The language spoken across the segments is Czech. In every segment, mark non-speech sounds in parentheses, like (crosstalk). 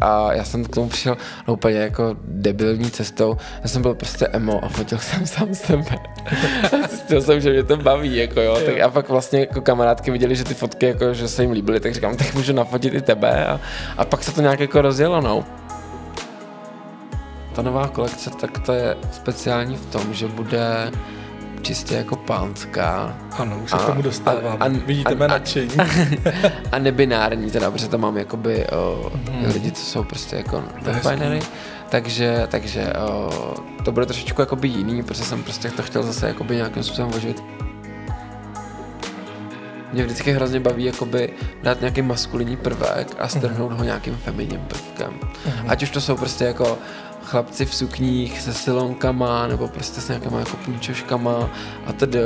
A já jsem k tomu přišel no, úplně jako debilní cestou. Já jsem byl prostě emo a fotil jsem (laughs) sám sebe. Zjistil jsem, že mě to baví, jako jo. Tak a pak vlastně jako kamarádky viděli, že ty fotky, jako, že se jim líbily, tak říkám, tak můžu nafotit i tebe. A, a pak se to nějak jako rozjelo, no. Ta nová kolekce, tak to je speciální v tom, že bude čistě jako pánská. Ano, už se a, k tomu dostávám. A, a, Vidíte mé nadšení. (laughs) A nebinární teda, protože tam mám jakoby o, hmm. lidi, co jsou prostě jako non takže, takže o, to bude trošičku jakoby jiný, protože jsem prostě to chtěl zase jakoby nějakým způsobem oživit. Mě vždycky hrozně baví jakoby dát nějaký maskulinní prvek a strhnout ho nějakým feminním prvkem. Uh-huh. Ať už to jsou prostě jako chlapci v sukních se silonkama nebo prostě s nějakýma jako punčoškama a tedy,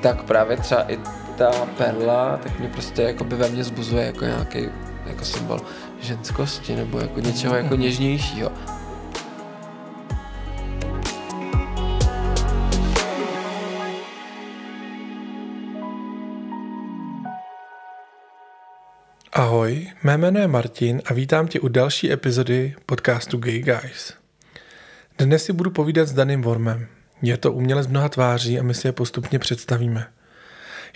tak právě třeba i ta perla, tak mě prostě jako by ve mně zbuzuje jako nějaký jako symbol ženskosti nebo jako něčeho jako něžnějšího. Ahoj, mé jméno je Martin a vítám tě u další epizody podcastu Gay Guys. Dnes si budu povídat s Daným Vormem. Je to umělec mnoha tváří a my si je postupně představíme.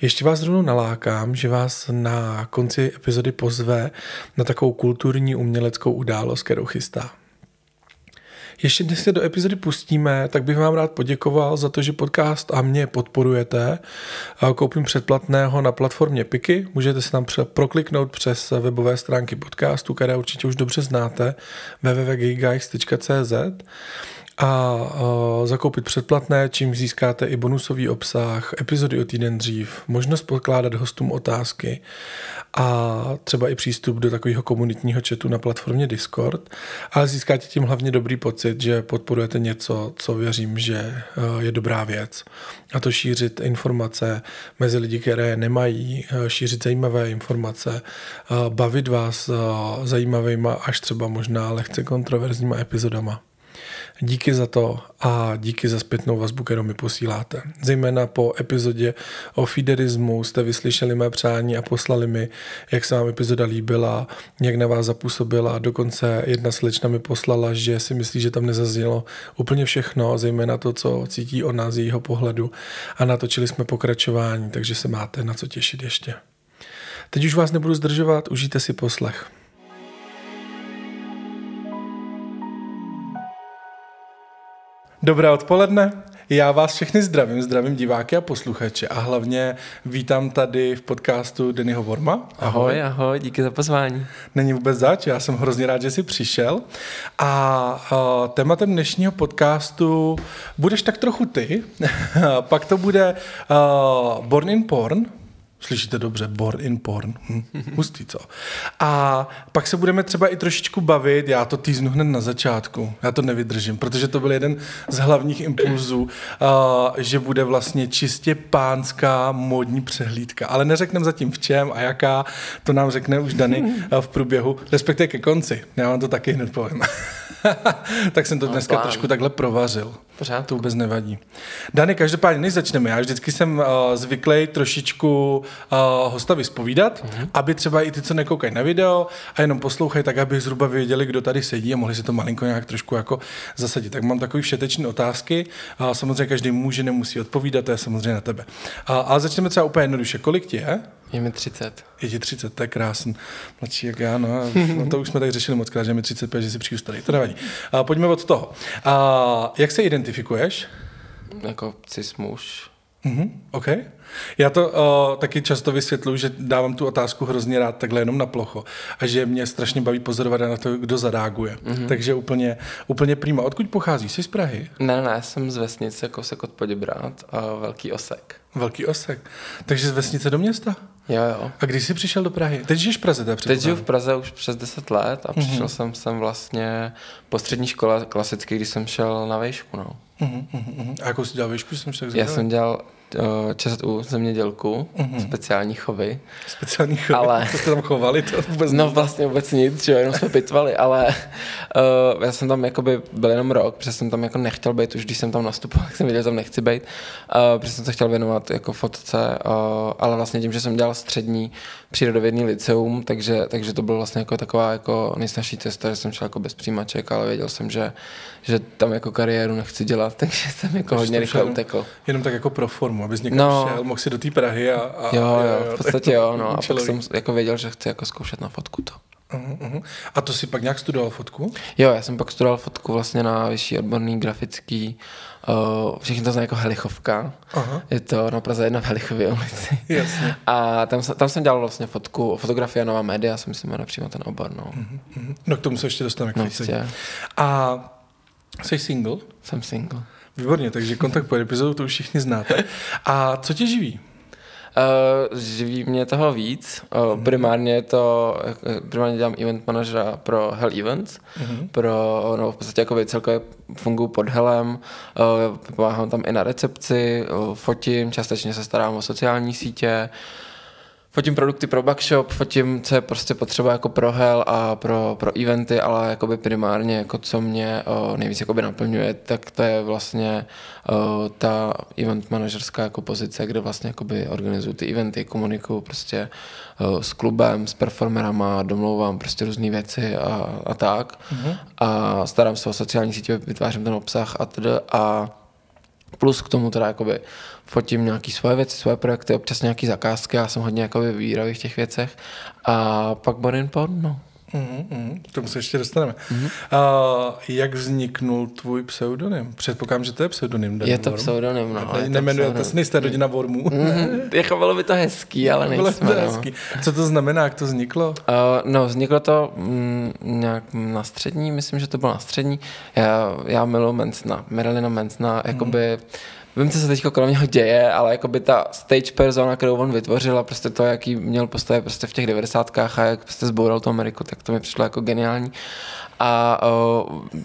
Ještě vás rovnou nalákám, že vás na konci epizody pozve na takovou kulturní uměleckou událost, kterou chystá. Ještě dnes se do epizody pustíme, tak bych vám rád poděkoval za to, že podcast a mě podporujete. Koupím předplatného na platformě Piky. Můžete se tam prokliknout přes webové stránky podcastu, které určitě už dobře znáte, www.gayguys.cz a zakoupit předplatné, čím získáte i bonusový obsah, epizody o týden dřív, možnost pokládat hostům otázky a třeba i přístup do takového komunitního chatu na platformě Discord, ale získáte tím hlavně dobrý pocit, že podporujete něco, co věřím, že uh, je dobrá věc. A to šířit informace mezi lidi, které nemají, uh, šířit zajímavé informace, uh, bavit vás zajímavýma až třeba možná lehce kontroverzníma epizodama. Díky za to a díky za zpětnou vazbu, kterou mi posíláte. Zejména po epizodě o fiderismu jste vyslyšeli mé přání a poslali mi, jak se vám epizoda líbila, jak na vás zapůsobila. Dokonce jedna slečna mi poslala, že si myslí, že tam nezaznělo úplně všechno, zejména to, co cítí o nás z jejího pohledu. A natočili jsme pokračování, takže se máte na co těšit ještě. Teď už vás nebudu zdržovat, užijte si poslech. Dobré odpoledne. Já vás všechny zdravím, zdravím diváky a posluchače a hlavně vítám tady v podcastu Dennyho Vorma. Ahoj, ahoj, ahoj díky za pozvání. Není vůbec zač, já jsem hrozně rád, že jsi přišel. A uh, tématem dnešního podcastu budeš tak trochu ty, (laughs) pak to bude uh, Born in Porn, Slyšíte dobře, born in porn. Hm. Hustý, co? A pak se budeme třeba i trošičku bavit, já to týznu hned na začátku, já to nevydržím, protože to byl jeden z hlavních impulzů, uh, že bude vlastně čistě pánská modní přehlídka. Ale neřekneme zatím v čem a jaká, to nám řekne už Dany uh, v průběhu, respektive ke konci. Já vám to taky hned povím. (laughs) tak jsem to dneska trošku takhle provařil. Pořád. To vůbec nevadí. Dany, každopádně, než začneme, já vždycky jsem uh, zvyklý trošičku uh, hosta vyspovídat, mm-hmm. aby třeba i ty, co nekoukají na video a jenom poslouchají, tak aby zhruba věděli, kdo tady sedí a mohli si to malinko nějak trošku jako zasadit. Tak mám takový všetečné otázky. Uh, samozřejmě každý může, nemusí odpovídat, to je samozřejmě na tebe. Uh, ale začneme třeba úplně jednoduše. Kolik ti je? Je mi 30. Je ti 30, to je krásný. Mladší jak já, no. no to už jsme tady řešili moc krát, že mi 35, že si přijdu starý. To nevadí. A pojďme od toho. A jak se identifikuješ? Jako cis muž. Mhm, OK. Já to uh, taky často vysvětluji, že dávám tu otázku hrozně rád takhle jenom na plocho a že mě strašně baví pozorovat na to, kdo zareaguje. Mm-hmm. Takže úplně, úplně prima. Odkud pochází? Jsi z Prahy? Ne, ne, jsem z vesnice Kosek od Poděbrát a Velký Osek. Velký Osek. Takže z vesnice do města? Jo, jo. A když jsi přišel do Prahy? Teď žiješ v Praze, teda Teď žiju v Praze už přes 10 let a mm-hmm. přišel jsem sem vlastně po střední škole klasicky, když jsem šel na vejšku, no. Uh-huh, uh-huh. A jakou jsi dělal výšku? Jsem Já jsem dělal ČSU zemědělku, mm-hmm. speciální chovy. Speciální chovy? Ale... (laughs) Co jste tam chovali? To vůbec no vlastně vůbec nic, že jo, jenom jsme pitvali, ale uh, já jsem tam jakoby byl jenom rok, protože jsem tam jako nechtěl být, už když jsem tam nastupoval, tak jsem věděl, že tam nechci být, uh, protože jsem se chtěl věnovat jako fotce, uh, ale vlastně tím, že jsem dělal střední přírodovědný liceum, takže, takže to bylo vlastně jako taková jako nejsnažší cesta, že jsem šel jako bez přijímaček, ale věděl jsem, že, že tam jako kariéru nechci dělat, (laughs) takže jsem jako takže hodně rychle utekl. Jenom tak jako pro formu, abys někam no, šel, mohl si do té Prahy a, a jo, jo, jo, v podstatě jo, no, a pak jsem jako věděl, že chci jako zkoušet na fotku to. Uh-huh, uh-huh. A to si pak nějak studoval fotku? Jo, já jsem pak studoval fotku vlastně na vyšší odborný grafický, uh, všichni to znají jako Helichovka. Uh-huh. Je to na Praze 1 v Helichově ulici. Jasně. A tam, tam jsem dělal vlastně fotku, fotografie a nová média, jsem si jmenuje přímo ten obor. No. Uh-huh. no k tomu se ještě dostaneme k no, A jsi single? Jsem single. Výborně, takže kontakt po epizodu to už všichni znáte. A co tě živí? Uh, živí mě toho víc. Uh, primárně je to, primárně dělám event manažera pro Hell Events, mm-hmm. pro, no v podstatě jako celkově funguji pod Helem, uh, pomáhám tam i na recepci, uh, fotím, částečně se starám o sociální sítě, fotím produkty pro Backshop, fotím, co je prostě potřeba jako pro hell a pro, pro eventy, ale jakoby primárně, jako co mě o, nejvíc jakoby naplňuje, tak to je vlastně o, ta event manažerská jako pozice, kde vlastně jakoby organizuju ty eventy, komunikuju prostě o, s klubem, s performerama, domlouvám prostě různé věci a, a tak. Mm-hmm. A starám se o sociální sítě, vytvářím ten obsah a tedy a plus k tomu teda jakoby fotím nějaké svoje věci, svoje projekty, občas nějaké zakázky, já jsem hodně jakoby výravý v těch věcech a pak Borin Porn, no. Mm-hmm, k tomu se ještě dostaneme. Mm-hmm. Uh, jak vzniknul tvůj pseudonym? Předpokládám, že to je pseudonym. Je to pseudonym, no. Ne, Nemenujete se, nejste rodina Wormů. Mm-hmm, jako bylo by to hezký, ale nejsme. Bylo by to no. hezký. Co to znamená, jak to vzniklo? Uh, no, vzniklo to mm, nějak na střední, myslím, že to bylo na střední. Já, já miluji Mencna, Marilina Mencna, jakoby mm vím, co se teď kolem něho děje, ale jako by ta stage persona, kterou on vytvořil a prostě to, jaký měl postavit prostě v těch 90. a jak prostě zboural tu Ameriku, tak to mi přišlo jako geniální. A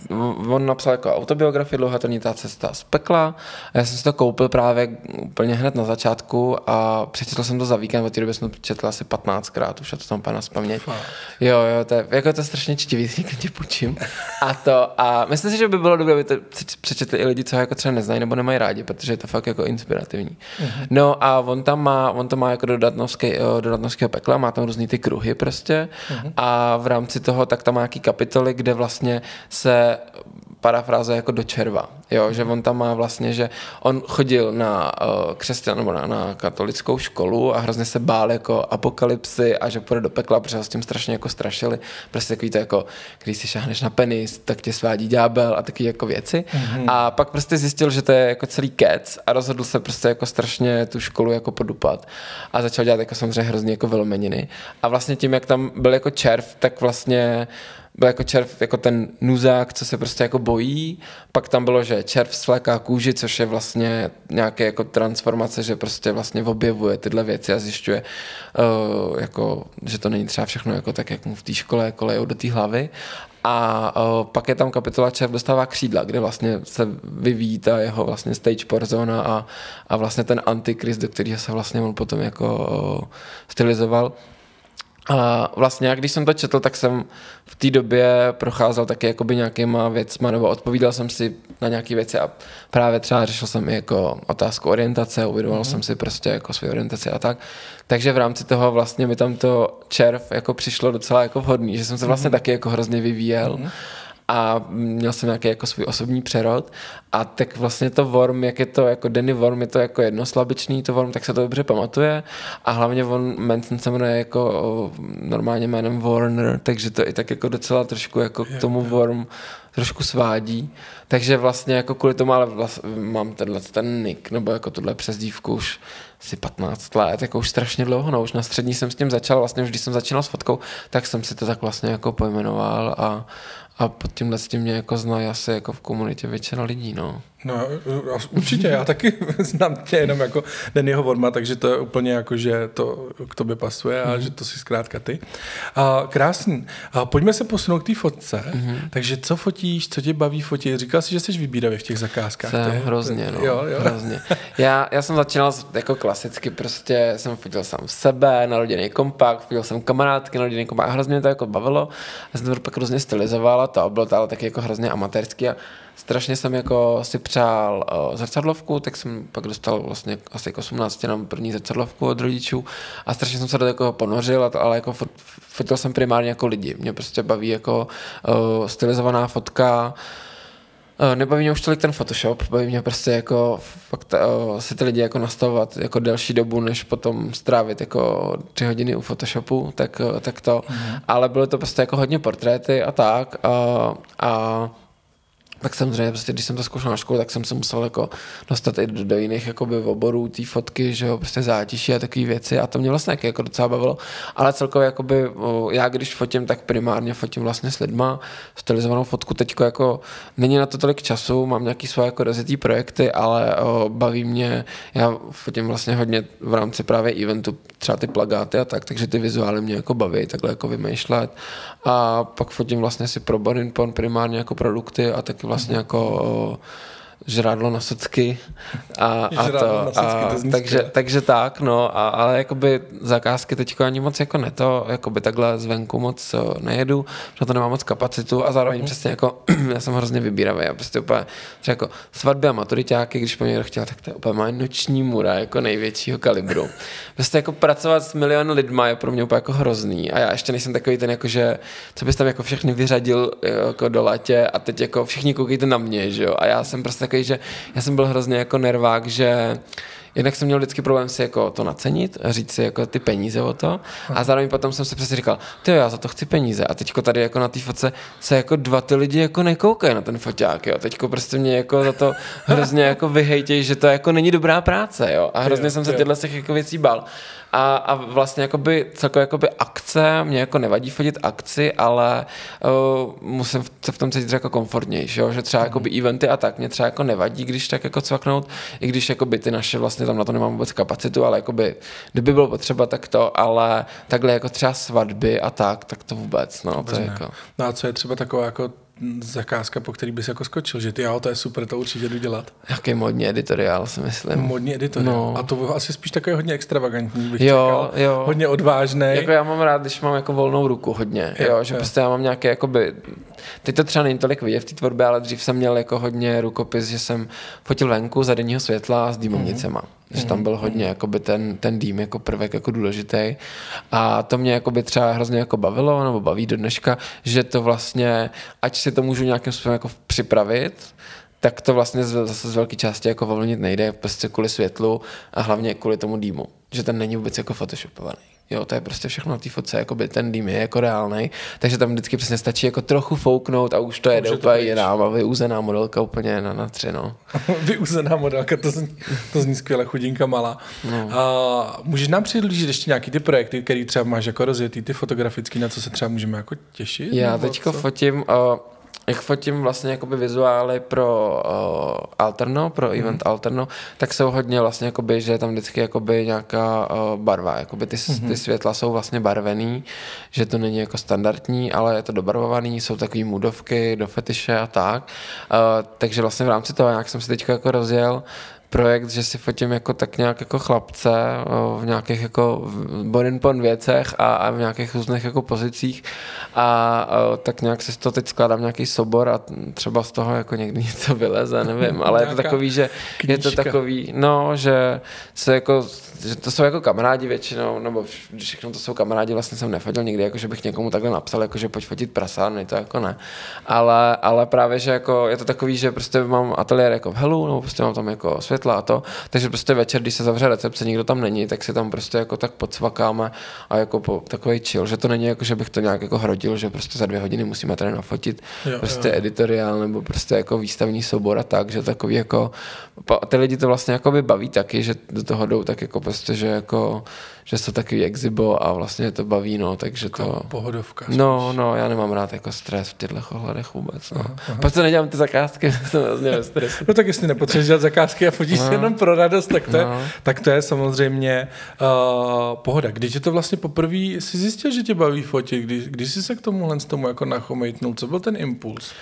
uh, on napsal jako autobiografii Dlouhá ta cesta z pekla. A já jsem si to koupil právě úplně hned na začátku a přečetl jsem to za víkend, od té doby jsem to četl asi 15krát, už je to tam pana spaměť. Jo, jo, to je, jako to je strašně čtivý, když ti půjčím. A to, a myslím si, že by bylo dobré, aby to přečetli i lidi, co ho jako třeba neznají nebo nemají rádi, protože je to fakt jako inspirativní. Uh-huh. No a on tam má, on to má jako dodatnovský, dodatnovského pekla, má tam různý ty kruhy prostě uh-huh. a v rámci toho tak tam má nějaký kapitoly, kde vlastně se parafráze jako do červa, jo, že on tam má vlastně, že on chodil na uh, křesťan nebo na, na katolickou školu a hrozně se bál jako apokalypsy a že půjde do pekla, protože ho s tím strašně jako strašili, prostě takový to jako, když si šáhneš na penis, tak tě svádí ďábel a taky jako věci. Mm-hmm. a pak prostě zjistil, že to je jako celý kec a rozhodl se prostě jako strašně tu školu jako podupat a začal dělat jako samozřejmě hrozně jako velmeniny. A vlastně tím, jak tam byl jako červ, tak vlastně byl jako červ jako ten nuzák, co se prostě jako bojí, pak tam bylo, že červ svléká kůži, což je vlastně nějaké jako transformace, že prostě vlastně objevuje tyhle věci a zjišťuje, uh, jako, že to není třeba všechno jako tak, jak mu v té škole kolejou do té hlavy a uh, pak je tam kapitola Červ dostává křídla, kde vlastně se vyvíjí ta jeho vlastně stage persona a, a vlastně ten antikrist, do kterého se vlastně on potom jako uh, stylizoval. A vlastně, když jsem to četl, tak jsem v té době procházel taky jakoby nějakýma věcma, nebo odpovídal jsem si na nějaké věci a právě třeba řešil jsem i jako otázku orientace, uvědomoval mm-hmm. jsem si prostě jako svou orientaci a tak. Takže v rámci toho vlastně mi tam to červ jako přišlo docela jako vhodný, že jsem se vlastně mm-hmm. taky jako hrozně vyvíjel. Mm-hmm a měl jsem nějaký jako svůj osobní přerod. A tak vlastně to Worm, jak je to jako Danny Worm, je to jako jednoslabičný to Worm, tak se to dobře pamatuje. A hlavně on Manson se jmenuje jako normálně jménem Warner, takže to i tak jako docela trošku jako k tomu Worm trošku svádí, takže vlastně jako kvůli tomu ale vlastně mám tenhle ten nick, nebo jako tuhle přezdívku už asi 15 let, jako už strašně dlouho, no už na střední jsem s tím začal, vlastně už když jsem začínal s fotkou, tak jsem si to tak vlastně jako pojmenoval a, a pod tímhle s tím mě jako znají asi jako v komunitě většina lidí, no. No určitě, já taky (laughs) znám tě jenom jako Dannyho Vorma, takže to je úplně jako, že to k tobě pasuje a mm-hmm. že to si zkrátka ty. A, krásný. A pojďme se posunout k té fotce. Mm-hmm. Takže co fotíš, co tě baví fotit? Říkal jsi, že jsi vybíravý v těch zakázkách. Jsem to je, hrozně, no. Jo, jo. Hrozně. Já, já jsem začínal jako klasicky, prostě jsem fotil sám sebe na rodinný kompakt, fotil jsem kamarádky na rodinný kompakt, hrozně mě to jako bavilo. Já jsem to pak hrozně stylizoval a to bylo to ale taky jako hrozně amatérský a strašně jsem jako si přál uh, zrcadlovku, tak jsem pak dostal vlastně asi k 18 nám první zrcadlovku od rodičů a strašně jsem se do toho ponořil, ale jako fotil jsem primárně jako lidi. Mě prostě baví jako uh, stylizovaná fotka, Uh, nebaví mě už tolik ten Photoshop, baví mě prostě jako fakt uh, si ty lidi jako nastavovat jako delší dobu, než potom strávit jako tři hodiny u Photoshopu, tak, tak to. Mm-hmm. Ale bylo to prostě jako hodně portréty a tak. Uh, a tak samozřejmě, prostě, když jsem to zkoušel na školu, tak jsem se musel jako dostat i do, do jiných jakoby, oborů té fotky, že jo, prostě zátiší a takové věci. A to mě vlastně jako docela bavilo, ale celkově jakoby, já když fotím, tak primárně fotím vlastně s lidma, stylizovanou fotku, teďko jako není na to tolik času, mám nějaký svoje jako rozjetý projekty, ale o, baví mě, já fotím vlastně hodně v rámci právě eventu, třeba ty plagáty a tak, takže ty vizuály mě jako baví, takhle jako vymýšlet. A pak fotím vlastně si pro Borinpon primárně jako produkty a taky vlastně jako žrádlo na socky a, a to. Socky, a, to takže, takže tak, no, a, ale jakoby zakázky teďko ani moc jako neto, jakoby takhle zvenku moc nejedu, protože to nemám moc kapacitu a zároveň uh-huh. přesně jako, (clears throat) já jsem hrozně vybíravý, já prostě úplně, že jako svatby a maturitáky, když po mě chtěla, tak to je úplně má noční mura, jako největšího kalibru. Prostě jako pracovat s miliony lidma je pro mě úplně jako hrozný a já ještě nejsem takový ten jako, že co bys tam jako všechny vyřadil jako do latě a teď jako všichni koukejte na mě, že jo, a já jsem prostě takový, že já jsem byl hrozně jako nervák, že jednak jsem měl vždycky problém si jako to nacenit, říct si jako ty peníze o to. A zároveň potom jsem si přesně říkal, ty já za to chci peníze. A teďko tady jako na té fotce se jako dva ty lidi jako nekoukají na ten foťák, jo, teďko prostě mě jako za to hrozně jako vyhejtějí, že to jako není dobrá práce, jo, a hrozně jsem se tyhle těch jako věcí bál a, a vlastně jakoby celkově jakoby akce, mě jako nevadí fotit akci, ale uh, musím se v tom cítit jako komfortnější, jo? že třeba jakoby eventy a tak mě třeba jako nevadí, když tak jako cvaknout, i když jakoby ty naše vlastně tam na to nemám vůbec kapacitu, ale jakoby, kdyby bylo potřeba, tak to, ale takhle jako třeba svatby a tak, tak to vůbec, no, vůbec to je jako... No a co je třeba taková jako zakázka, po který bys jako skočil, že ty jo, to je super, to určitě jdu dělat. Jaký modní editoriál, si myslím. Modní editoriál. No. A to asi spíš takové hodně extravagantní, bych jo, čekal. Jo. Hodně odvážný. Jako já mám rád, když mám jako volnou ruku hodně, jo, jo že jo. prostě já mám nějaké jakoby, teď to třeba není tolik vidět v té tvorbě, ale dřív jsem měl jako hodně rukopis, že jsem fotil venku za denního světla s dýmovnicema. Mm-hmm že tam byl hodně jakoby ten, ten dým jako prvek jako důležitý. A to mě jakoby třeba hrozně jako bavilo nebo baví do dneška, že to vlastně, ať si to můžu nějakým způsobem jako připravit, tak to vlastně zase z velké části jako volnit nejde, prostě kvůli světlu a hlavně kvůli tomu dýmu, že ten není vůbec jako photoshopovaný. Jo, to je prostě všechno na té fotce, jakoby ten dým je jako reálný, takže tam vždycky přesně stačí jako trochu fouknout a už to je úplně jiná, a vyuzená modelka úplně na, na tři, no. (laughs) vyuzená modelka, to zní, to zní skvěle, chudinka malá. No. A můžeš nám přiblížit ještě nějaký ty projekty, který třeba máš jako rozjetý, ty fotografický, na co se třeba můžeme jako těšit? Já teďko co? fotím, uh, jak fotím vlastně jakoby vizuály pro uh, Alterno, pro mm. event Alterno, tak jsou hodně vlastně jakoby, že je tam vždycky jakoby nějaká uh, barva, jakoby ty, mm-hmm. ty světla jsou vlastně barvený, že to není jako standardní, ale je to dobarvovaný, jsou takové mudovky do fetiše a tak, uh, takže vlastně v rámci toho, jak jsem si teď jako rozjel, projekt, že si fotím jako tak nějak jako chlapce v nějakých jako pon věcech a, a v nějakých různých jako pozicích a, a tak nějak si to teď skládám nějaký sobor a třeba z toho jako někdy něco vyleze, nevím, ale je to takový, že je to takový, no, že se jako že to jsou jako kamarádi většinou, nebo všechno to jsou kamarádi, vlastně jsem nefotil nikdy, jako že bych někomu takhle napsal, jako že pojď fotit prasárny, to jako ne. Ale, ale právě, že jako je to takový, že prostě mám ateliér jako v Helu, nebo prostě mám tam jako světla a to, takže prostě večer, když se zavře recepce, nikdo tam není, tak si tam prostě jako tak podsvakáme a jako po takový chill, že to není jako, že bych to nějak jako hrodil, že prostě za dvě hodiny musíme tady nafotit jo, prostě jo. editoriál nebo prostě jako výstavní soubor a tak, že takový jako, ty lidi to vlastně jako by baví taky, že do toho jdou tak jako prostě, že jako že jsou takový exibo a vlastně to baví, no, takže to... Pohodovka. No, spíš. no, já nemám rád jako stres v těchto ohledech vůbec, no. Aha, aha. Nedělám ty zakázky, (laughs) jsem vlastně ve stresu. No tak jestli nepotřebuješ dělat zakázky a fotíš no. jenom pro radost, tak to, no. je, tak to je samozřejmě uh, pohoda. Když je to vlastně poprvé si zjistil, že tě baví fotit, když, když jsi se k tomuhle z tomu jako nachomejtnul, co byl ten impuls?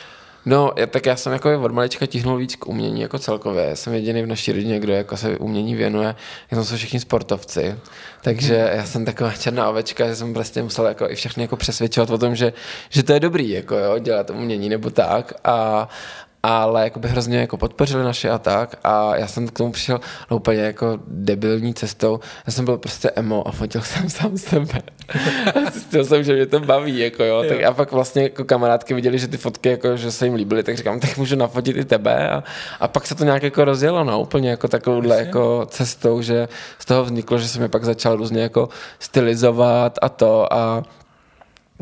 No, já, tak já jsem jako od malička tihnul víc k umění jako celkově. Já jsem jediný v naší rodině, kdo jako se umění věnuje. Já jsou všichni sportovci. Takže hmm. já jsem taková černá ovečka, že jsem prostě musel jako i všechny jako přesvědčovat o tom, že, že to je dobrý, jako jo, dělat umění nebo tak. A, ale jako by hrozně jako podpořili naše a tak a já jsem k tomu přišel no, úplně jako debilní cestou. Já jsem byl prostě emo a fotil jsem (laughs) sám sebe. Zjistil jsem, že mě to baví, jako jo. jo. Tak a pak vlastně jako kamarádky viděli, že ty fotky jako, že se jim líbily, tak říkám, tak můžu nafotit i tebe a, a pak se to nějak jako rozjelo, no, úplně jako takovouhle jako cestou, že z toho vzniklo, že jsem je pak začal různě jako stylizovat a to a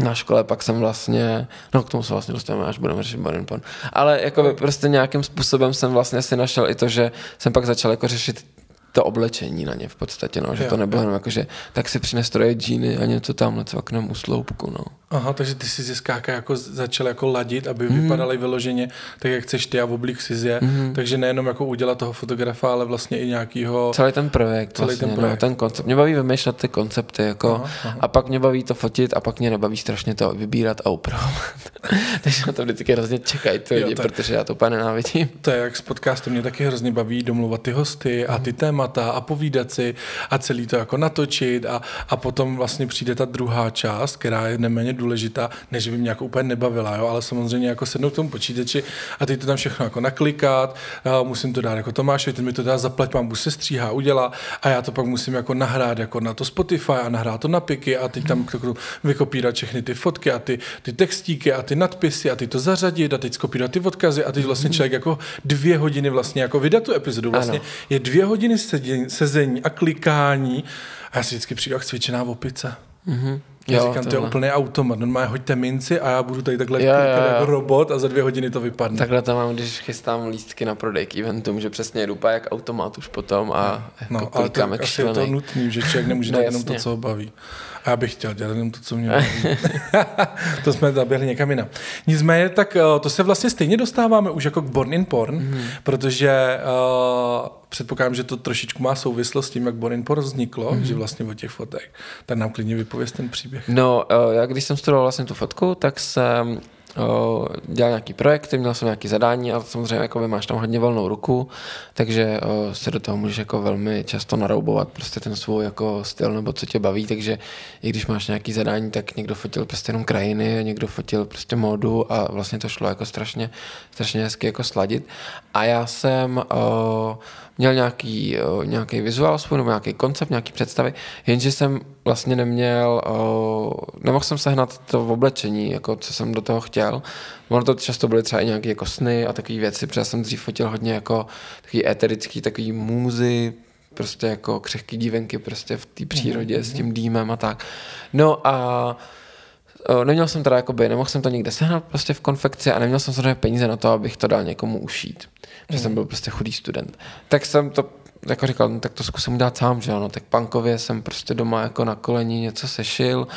na škole pak jsem vlastně, no k tomu se vlastně dostaneme, až budeme řešit Porn. Ale jako prostě nějakým způsobem jsem vlastně si našel i to, že jsem pak začal jako řešit to oblečení na ně v podstatě, no, že jo, to nebylo jenom jako, že tak si přines troje džíny a něco tam cvaknem u sloupku, no. Aha, takže ty si ziskáka jako začal jako ladit, aby mm. vypadaly vyloženě tak, jak chceš ty a v oblík si je. Mm. Takže nejenom jako udělat toho fotografa, ale vlastně i nějakýho... Celý ten projekt, celý vlastně, ten, projekt. No, ten koncept. Mě baví vymýšlet ty koncepty, jako, aha, aha. a pak mě baví to fotit a pak mě nebaví strašně to vybírat a upravovat. (laughs) takže na to vždycky hrozně čekají ty lidi, protože já to úplně nenávidím. To je jak z podcastu, mě taky hrozně baví domluvat ty hosty a ty témata a povídat si a celý to jako natočit a, a potom vlastně přijde ta druhá část, která je neméně důležitá, než by mě jako úplně nebavila, jo? ale samozřejmě jako sednout k tomu počítači a teď to tam všechno jako naklikat, a musím to dát jako Tomáš, ten mi to dá zaplať, mám se stříhá, udělá a já to pak musím jako nahrát jako na to Spotify a nahrát to na piky a teď tam jako vykopírat všechny ty fotky a ty, ty textíky a ty nadpisy a ty to zařadit a teď skopírat ty odkazy a teď vlastně člověk jako dvě hodiny vlastně jako vydat tu epizodu. Vlastně ano. je dvě hodiny sezení, sezení a klikání a já si vždycky přijdu jak cvičená v opice. Mm-hmm. Já jo, říkám, to je úplný automat. Normálně hoďte minci a já budu tady takhle jo, jo, jo. jako robot a za dvě hodiny to vypadne. Takhle to mám, když chystám lístky na prodej k eventům, že přesně jdu jak automat už potom a no, jako ale to, asi je to nutný, že člověk nemůže (laughs) no, jenom to, co ho baví. A já bych chtěl dělat jenom to, co mě baví. (laughs) (laughs) to jsme zaběhli někam jinam. Nicméně, tak eh, to se vlastně stejně dostáváme už jako k Born in Porn, mm. protože uh, předpokládám, že to trošičku má souvislost s tím, jak Born in Porn vzniklo, mm. že vlastně o těch fotek. Tak nám klidně vypověz ten příběh. (laughs) No, uh, já když jsem studoval vlastně tu fotku, tak jsem dělal nějaký projekty, měl jsem nějaký zadání a samozřejmě jako máš tam hodně volnou ruku, takže se do toho můžeš jako velmi často naroubovat prostě ten svůj jako styl nebo co tě baví, takže i když máš nějaký zadání, tak někdo fotil prostě jenom krajiny, někdo fotil prostě módu a vlastně to šlo jako strašně, strašně hezky jako sladit. A já jsem měl nějaký, nějaký vizuál svůj nebo nějaký koncept, nějaký představy, jenže jsem vlastně neměl, nemohl jsem sehnat to v oblečení, jako co jsem do toho chtěl. Ono to často byly třeba i nějaké jako sny a takové věci, protože jsem dřív fotil hodně jako takový eterický, takový můzy, prostě jako křehký dívenky prostě v té přírodě mm-hmm. s tím dýmem a tak. No a neměl jsem teda jakoby, nemohl jsem to nikde sehnat prostě v konfekci a neměl jsem samozřejmě peníze na to, abych to dal někomu ušít. Protože mm. jsem byl prostě chudý student. Tak jsem to jako říkal, no, tak to zkusím dát sám, že ano, tak pankově jsem prostě doma jako na koleni něco sešil,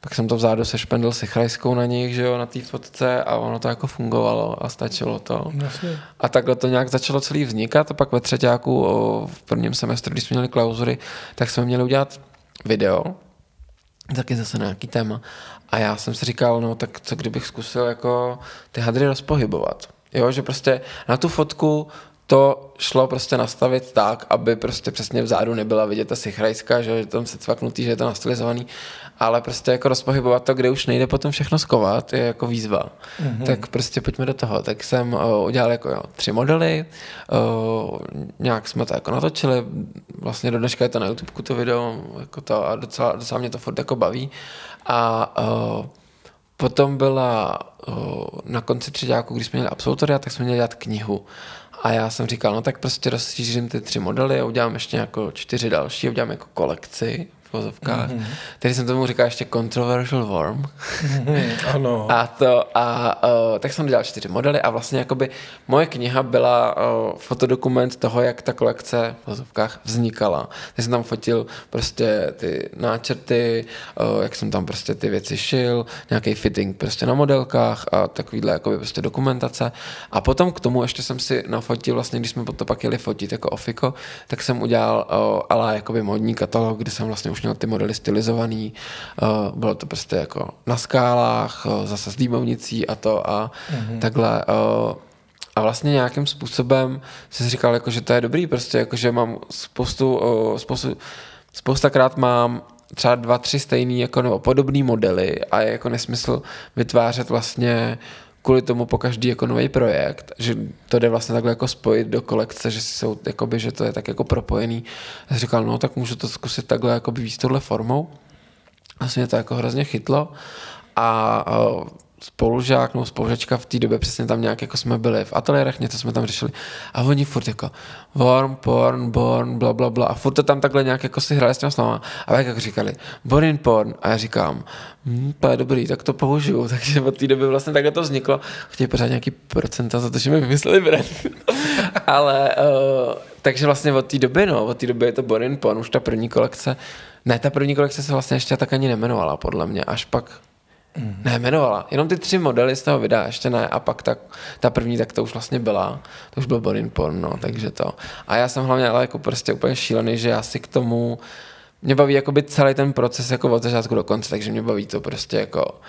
pak jsem to vzadu sešpendl si chrajskou na nich, že jo, na té fotce a ono to jako fungovalo a stačilo to. Jasně. A takhle to nějak začalo celý vznikat a pak ve třetíku v prvním semestru, když jsme měli klauzury, tak jsme měli udělat video, taky zase nějaký téma. A já jsem si říkal, no tak co kdybych zkusil jako ty hadry rozpohybovat. Jo, že prostě na tu fotku to šlo prostě nastavit tak, aby prostě přesně vzadu nebyla vidět ta sichrajská, že, že tam se cvaknutý, že je to nastylizovaný, ale prostě jako rozpohybovat to, kde už nejde potom všechno skovat, je jako výzva. Mm-hmm. Tak prostě pojďme do toho. Tak jsem uh, udělal jako jo, tři modely, uh, nějak jsme to jako natočili, vlastně do dneška je to na YouTube to video, jako to a docela, docela mě to furt jako baví. A uh, potom byla uh, na konci třetíku, když jsme měli absolutoria, tak jsme měli dělat knihu. A já jsem říkal, no tak prostě rozšířím ty tři modely a udělám ještě jako čtyři další, udělám jako kolekci vozovkách. Mm-hmm. Tady jsem tomu říkal ještě controversial worm. Mm-hmm, (laughs) ano. a to, a uh, tak jsem dělal čtyři modely a vlastně jakoby moje kniha byla uh, fotodokument toho, jak ta kolekce v vozovkách vznikala. Tak jsem tam fotil prostě ty náčrty, uh, jak jsem tam prostě ty věci šil, nějaký fitting prostě na modelkách a takovýhle jakoby prostě dokumentace. A potom k tomu ještě jsem si nafotil, vlastně když jsme to pak jeli fotit jako ofiko, tak jsem udělal uh, ale jakoby modní katalog, kde jsem vlastně už už měl ty modely stylizovaný, uh, bylo to prostě jako na skálách, uh, zase s dýmovnicí a to a mm-hmm. takhle. Uh, a vlastně nějakým způsobem jsem si říkal, jako, že to je dobrý, prostě jako, že mám spoustu, spoustu spoustakrát mám třeba dva, tři stejný jako, nebo podobný modely a je jako nesmysl vytvářet vlastně kvůli tomu po každý jako nový projekt, že to jde vlastně takhle jako spojit do kolekce, že jsou, jakoby, že to je tak jako propojený. Já jsem říkal, no tak můžu to zkusit takhle jako víc tohle formou. Vlastně to jako hrozně chytlo a, a spolužák nebo spolužačka v té době přesně tam nějak jako jsme byli v ateliérech, něco jsme tam řešili. A oni furt jako warm, porn, born, bla, bla, bla. A furt to tam takhle nějak jako si hráli s těma slovama. A jak jako říkali born in porn. A já říkám hm, to je dobrý, tak to použiju, (laughs) takže od té doby vlastně takhle to vzniklo, chtějí pořád nějaký procenta za to, že mi vymysleli brand, (laughs) ale uh, takže vlastně od té doby, no, od té doby je to born in porn, už ta první kolekce, ne, ta první kolekce se vlastně ještě tak ani nemenovala, podle mě, až pak Mm. Ne, jmenovala. Jenom ty tři modely z toho videa, ještě ne. A pak ta, ta první, tak to už vlastně byla. To už byl Borin Porn, no, takže to. A já jsem hlavně ale jako prostě úplně šílený, že já si k tomu mě baví jakoby celý ten proces jako od začátku do konce, takže mě baví to prostě jako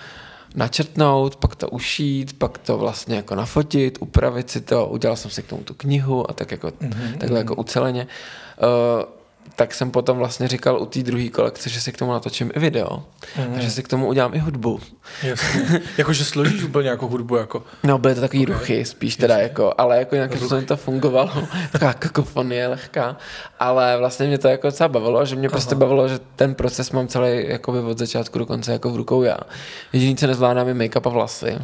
načrtnout, pak to ušít, pak to vlastně jako nafotit, upravit si to, udělal jsem si k tomu tu knihu a tak jako, mm-hmm. takhle jako uceleně. Uh, tak jsem potom vlastně říkal u té druhé kolekce, že si k tomu natočím i video. Mm. A že si k tomu udělám i hudbu. Jasně. Jakože složíš úplně jako hudbu? Jako... No, byly to takový okay. ruchy spíš teda, jako, ale jako nějakým způsobem to fungovalo. (laughs) Taková kakofonie lehká. Ale vlastně mě to jako docela bavilo, že mě prostě Aha. prostě bavilo, že ten proces mám celý jako od začátku do konce jako v rukou já. Jediný, co nezvládám, je make-up a vlasy.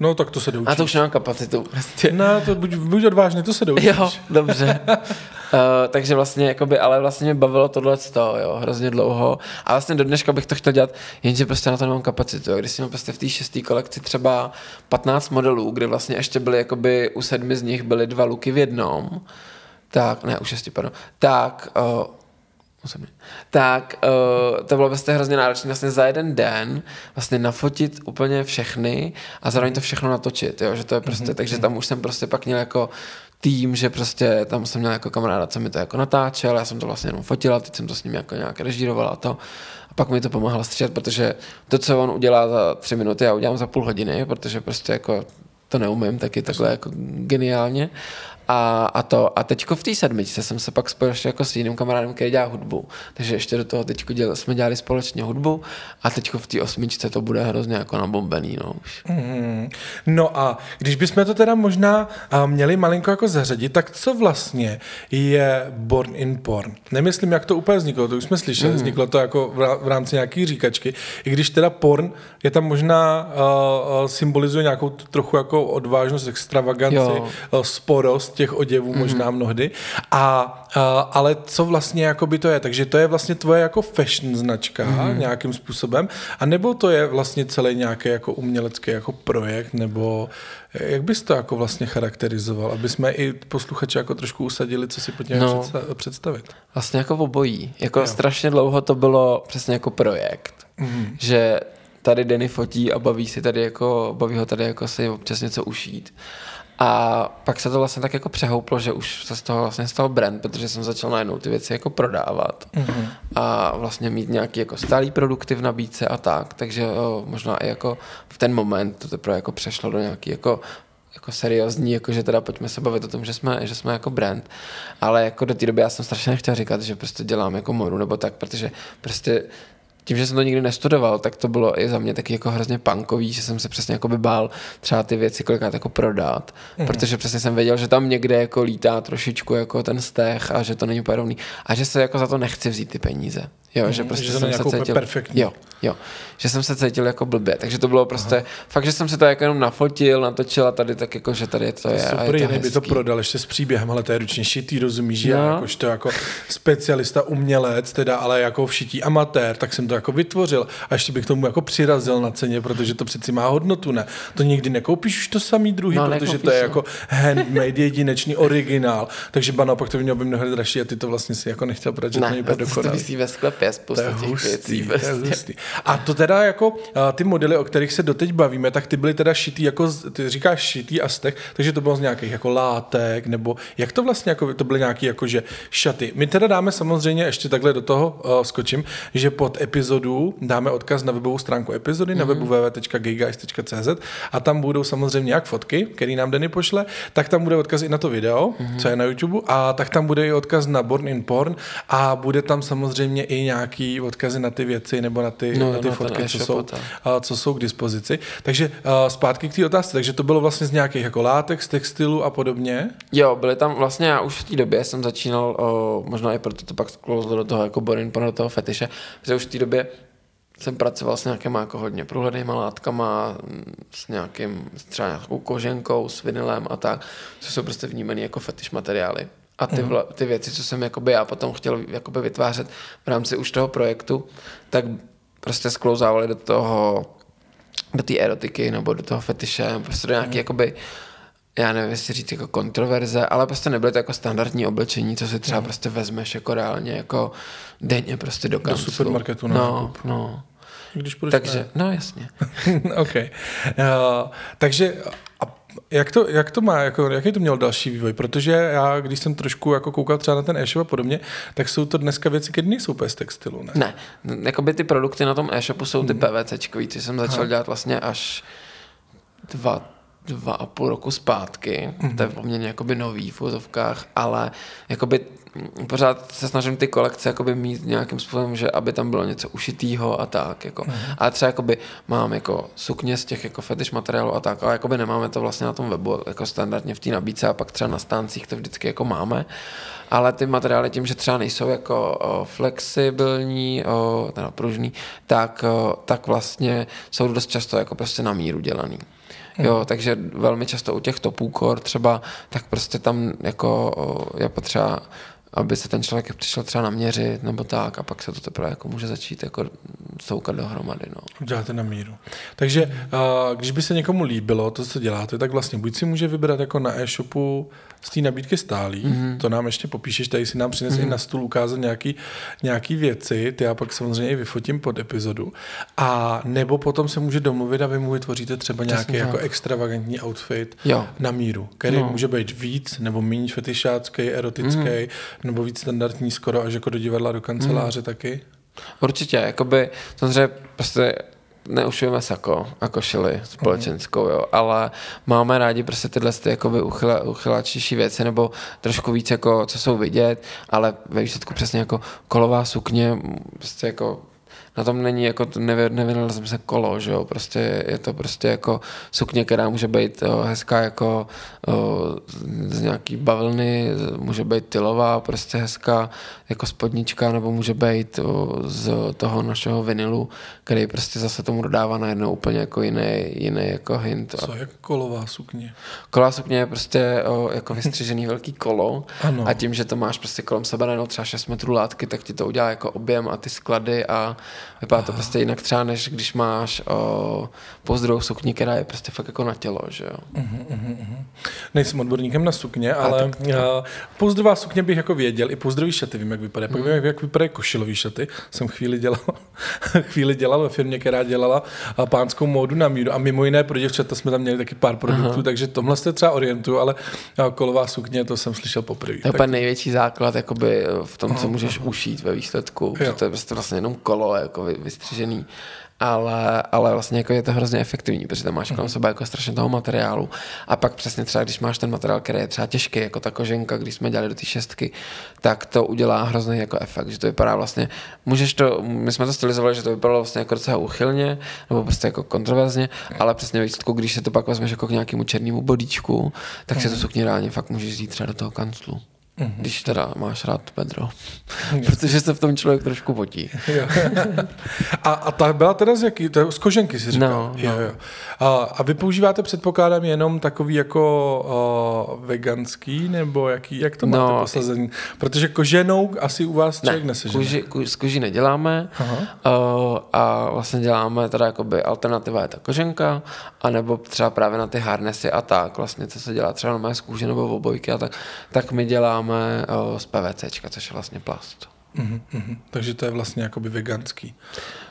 No, tak to se doučíš. A to už nemám kapacitu. Prostě. No, to buď, buď odvážný, to se (laughs) doučíš. Jo, dobře. (laughs) uh, takže vlastně, jakoby, ale vlastně mě bavilo tohle toho, jo, hrozně dlouho. A vlastně do dneška bych to chtěl dělat, jenže prostě na to nemám kapacitu. Jo. Když jsem prostě v té šesté kolekci třeba 15 modelů, kde vlastně ještě byly, jakoby u sedmi z nich byly dva luky v jednom, tak, ne, u šesti, pardon, tak uh, tak uh, to bylo vlastně hrozně náročné vlastně za jeden den vlastně nafotit úplně všechny a zároveň to všechno natočit, jo, že to je prostě, mm-hmm. takže tam už jsem prostě pak měl jako tým, že prostě tam jsem měl jako kamaráda, co mi to jako natáčel, já jsem to vlastně jenom fotila, teď jsem to s ním jako nějak režíroval a to. A pak mi to pomáhal stříhat, protože to, co on udělá za tři minuty, já udělám za půl hodiny, protože prostě jako to neumím taky takhle jako geniálně. A, a, to, a teďko v té sedmičce jsem se pak spojil ještě jako s jiným kamarádem, který dělá hudbu. Takže ještě do toho teďko děl, jsme dělali společně hudbu a teďko v té osmičce to bude hrozně jako nabombený. No, už. Mm. no a když bychom to teda možná měli malinko jako zařadit, tak co vlastně je Born in Porn? Nemyslím, jak to úplně vzniklo, to už jsme slyšeli, mm. vzniklo to jako v rámci nějaký říkačky. I když teda porn je tam možná uh, symbolizuje nějakou trochu jako odvážnost, extravaganci, uh, sporost, těch oděvů mm-hmm. možná mnohdy. A, a, ale co vlastně jako by to je? Takže to je vlastně tvoje jako fashion značka mm-hmm. nějakým způsobem, a nebo to je vlastně celý nějaký jako umělecký jako projekt, nebo jak bys to jako vlastně charakterizoval, aby jsme i posluchače jako trošku usadili, co si pod no, představit? Vlastně jako v obojí. Jako jo. strašně dlouho to bylo přesně jako projekt. Mm-hmm. Že tady Denny fotí a baví si tady jako, baví ho tady jako si občas něco ušít. A pak se to vlastně tak jako přehouplo, že už se z toho vlastně stal brand, protože jsem začal najednou ty věci jako prodávat mm-hmm. a vlastně mít nějaký jako stálý produkty v nabídce a tak, takže jo, možná i jako v ten moment to teprve jako přešlo do nějaký jako jako seriózní, jako že teda pojďme se bavit o tom, že jsme, že jsme jako brand. Ale jako do té doby já jsem strašně nechtěl říkat, že prostě dělám jako moru nebo tak, protože prostě tím, že jsem to nikdy nestudoval, tak to bylo i za mě taky jako hrozně punkový, že jsem se přesně jako by bál třeba ty věci kolikrát jako prodat, mm. protože přesně jsem věděl, že tam někde jako lítá trošičku jako ten stech a že to není úplně rovný a že se jako za to nechci vzít ty peníze. Jo, mm, že prostě že jsem se cítil, perfektní. Jo, jo, že jsem se cítil jako blbě, takže to bylo prostě, Aha. fakt, že jsem si to jako jenom nafotil, natočil a tady tak jako, že tady to je. Super, jiný by to prodal ještě s příběhem, ale to je ručně šitý, rozumíš, no. já jakož to jako specialista, umělec, teda ale jako všití amatér, tak jsem to to jako vytvořil a ještě bych tomu jako přirazil na ceně, protože to přeci má hodnotu, ne? To nikdy nekoupíš už to samý druhý, no, protože to je no. jako (laughs) handmade, jedinečný originál, takže ba naopak to by mělo by mnohem dražší a ty to vlastně si jako nechtěl brát, že ne, (laughs) to není dokonalý. To ve sklepě spousta to je hustý, věcí. To je prostě. hustý. A to teda jako ty modely, o kterých se doteď bavíme, tak ty byly teda šitý jako, ty říkáš šitý a stech, takže to bylo z nějakých jako látek, nebo jak to vlastně, jako, to byly nějaký jako, že šaty. My teda dáme samozřejmě ještě takhle do toho uh, skočím, že pod epizodu dáme odkaz na webovou stránku epizody mm-hmm. na webu www.gayguys.cz a tam budou samozřejmě jak fotky, který nám Denny pošle, tak tam bude odkaz i na to video, mm-hmm. co je na YouTube, a tak tam bude i odkaz na Born in Porn a bude tam samozřejmě i nějaký odkazy na ty věci nebo na ty, no, na ty na fotky, co jsou, uh, co jsou k dispozici. Takže uh, zpátky k té otázce, takže to bylo vlastně z nějakých jako látek, z textilu a podobně? Jo, byly tam vlastně, já už v té době jsem začínal, o, možná i proto to pak sklouzlo do toho jako Borin do toho fetiše, že už v té době jsem pracoval s nějakýma jako hodně průhlednýma látkama, s nějakým, třeba nějakou koženkou, s vinilem a tak, co jsou prostě vnímané jako fetiš materiály. A ty, mhm. vla, ty věci, co jsem jakoby já potom chtěl jakoby vytvářet v rámci už toho projektu, tak prostě sklouzávaly do toho, do té erotiky nebo do toho fetiše, prostě do nějaký mm. jakoby já nevím, jestli říct jako kontroverze, ale prostě nebyly to jako standardní oblečení, co si třeba mm. prostě vezmeš jako reálně jako denně prostě do kanclu. Do supermarketu na No, no. Když Takže, ne. no jasně. (laughs) OK. Uh, takže a jak to, jak to má, jako, jaký to měl další vývoj? Protože já, když jsem trošku jako koukal třeba na ten e-shop a podobně, tak jsou to dneska věci, které nejsou z textilu, ne? Ne, jakoby ty produkty na tom e-shopu jsou ty hmm. PVCčkový, ty jsem začal Aha. dělat vlastně až dva, dva a půl roku zpátky, mm-hmm. to je poměrně jakoby nový v úzovkách, ale jakoby pořád se snažím ty kolekce jakoby mít nějakým způsobem, že aby tam bylo něco ušitýho a tak. Jako. Mm-hmm. Ale třeba jakoby mám jako sukně z těch jako fetish materiálů a tak, ale jakoby nemáme to vlastně na tom webu jako standardně v té nabídce a pak třeba na stáncích to vždycky jako máme. Ale ty materiály tím, že třeba nejsou jako o, flexibilní, o, teda pružný, tak, o, tak vlastně jsou dost často jako prostě na míru dělaný. Jo, hmm. takže velmi často u těch topů core třeba, tak prostě tam jako je potřeba aby se ten člověk přišel třeba naměřit nebo tak a pak se to teprve jako může začít jako soukat dohromady. No. Děláte na míru. Takže uh, když by se někomu líbilo to, co děláte, tak vlastně buď si může vybrat jako na e-shopu z té nabídky stálí, mm-hmm. to nám ještě popíšeš, tady si nám přines mm-hmm. na stůl ukázat nějaký, nějaký věci, ty já pak samozřejmě i vyfotím pod epizodu. A nebo potom se může domluvit a vy mu vytvoříte třeba nějaký Přesně jako tak. extravagantní outfit jo. na míru, který no. může být víc nebo méně fetišácký, erotický, mm-hmm. Nebo víc standardní skoro až jako do divadla, do kanceláře mm. taky. Určitě, jakoby samozřejmě prostě neušujeme sako a košili společenskou, jo, ale máme rádi prostě tyhle ty jakoby uchyla, věci nebo trošku víc jako, co jsou vidět, ale ve výsledku přesně jako kolová sukně, prostě jako na tom není jako, nevynalezl se kolo, že jo, prostě je to prostě jako sukně, která může být hezká jako z nějaký bavlny, může být tylová, prostě hezká jako spodnička, nebo může být z toho našeho vinilu, který prostě zase tomu dodává na jedno úplně jako jiný, jiný jako hint. Co je kolová sukně? Kolová sukně je prostě o, jako vystřižený (laughs) velký kolo ano. a tím, že to máš prostě kolem sebe najednou třeba 6 metrů látky, tak ti to udělá jako objem a ty sklady a Vypadá to prostě jinak třeba, než když máš o, pozdrovou sukni, která je prostě fakt jako na tělo, že jo. Uh-huh, uh-huh. Nejsem odborníkem na sukně, ale, ale tak, pozdrová sukně bych jako věděl, i pozdrový šaty vím, jak vypadá. Pak vím, jak, jak vypadají košilový šaty. Jsem chvíli dělal, (laughs) chvíli dělal ve firmě, která dělala pánskou módu na míru a mimo jiné pro děvčata jsme tam měli taky pár produktů, uh-huh. takže tomhle se třeba orientuju, ale kolová sukně, to jsem slyšel poprvé. To je tak... největší základ jakoby v tom, co můžeš ušít ve výsledku, to je prostě vlastně jenom kolo, jako vystřižený ale, ale vlastně jako je to hrozně efektivní, protože tam máš kolem mhm. sebe jako strašně toho materiálu. A pak přesně třeba, když máš ten materiál, který je třeba těžký, jako ta koženka, když jsme dělali do té šestky, tak to udělá hrozný jako efekt, že to vypadá vlastně, můžeš to, my jsme to stylizovali, že to vypadalo vlastně jako docela uchylně, nebo prostě jako kontroverzně, ale přesně výsledku, když se to pak vezmeš jako k nějakému černému bodíčku, tak si to mhm. sukni reálně fakt můžeš jít třeba do toho kanclu. Mm-hmm. Když teda máš rád Pedro. (laughs) Protože se v tom člověk trošku potí. a, a ta byla teda z jaký? To je z koženky si říkal. No, jo, no. jo. A, a vy používáte, předpokládám, jenom takový jako uh, veganský, nebo jaký, jak to máte no, posazení? Protože koženou asi u vás člověk ne, nesežene. Kuži, kuži, z koží neděláme Aha. Uh, a vlastně děláme teda jakoby alternativa je ta koženka, anebo třeba právě na ty harnesy a tak, vlastně co se dělá třeba na mé z kůže nebo obojky a tak, tak my děláme uh, z PVC, což je vlastně plast. Mm-hmm. Takže to je vlastně jakoby veganský.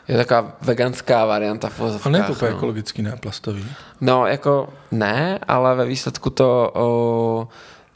Je taková veganská varianta v A ne to úplně no. ekologický, ne plastový? No, jako ne, ale ve výsledku to o,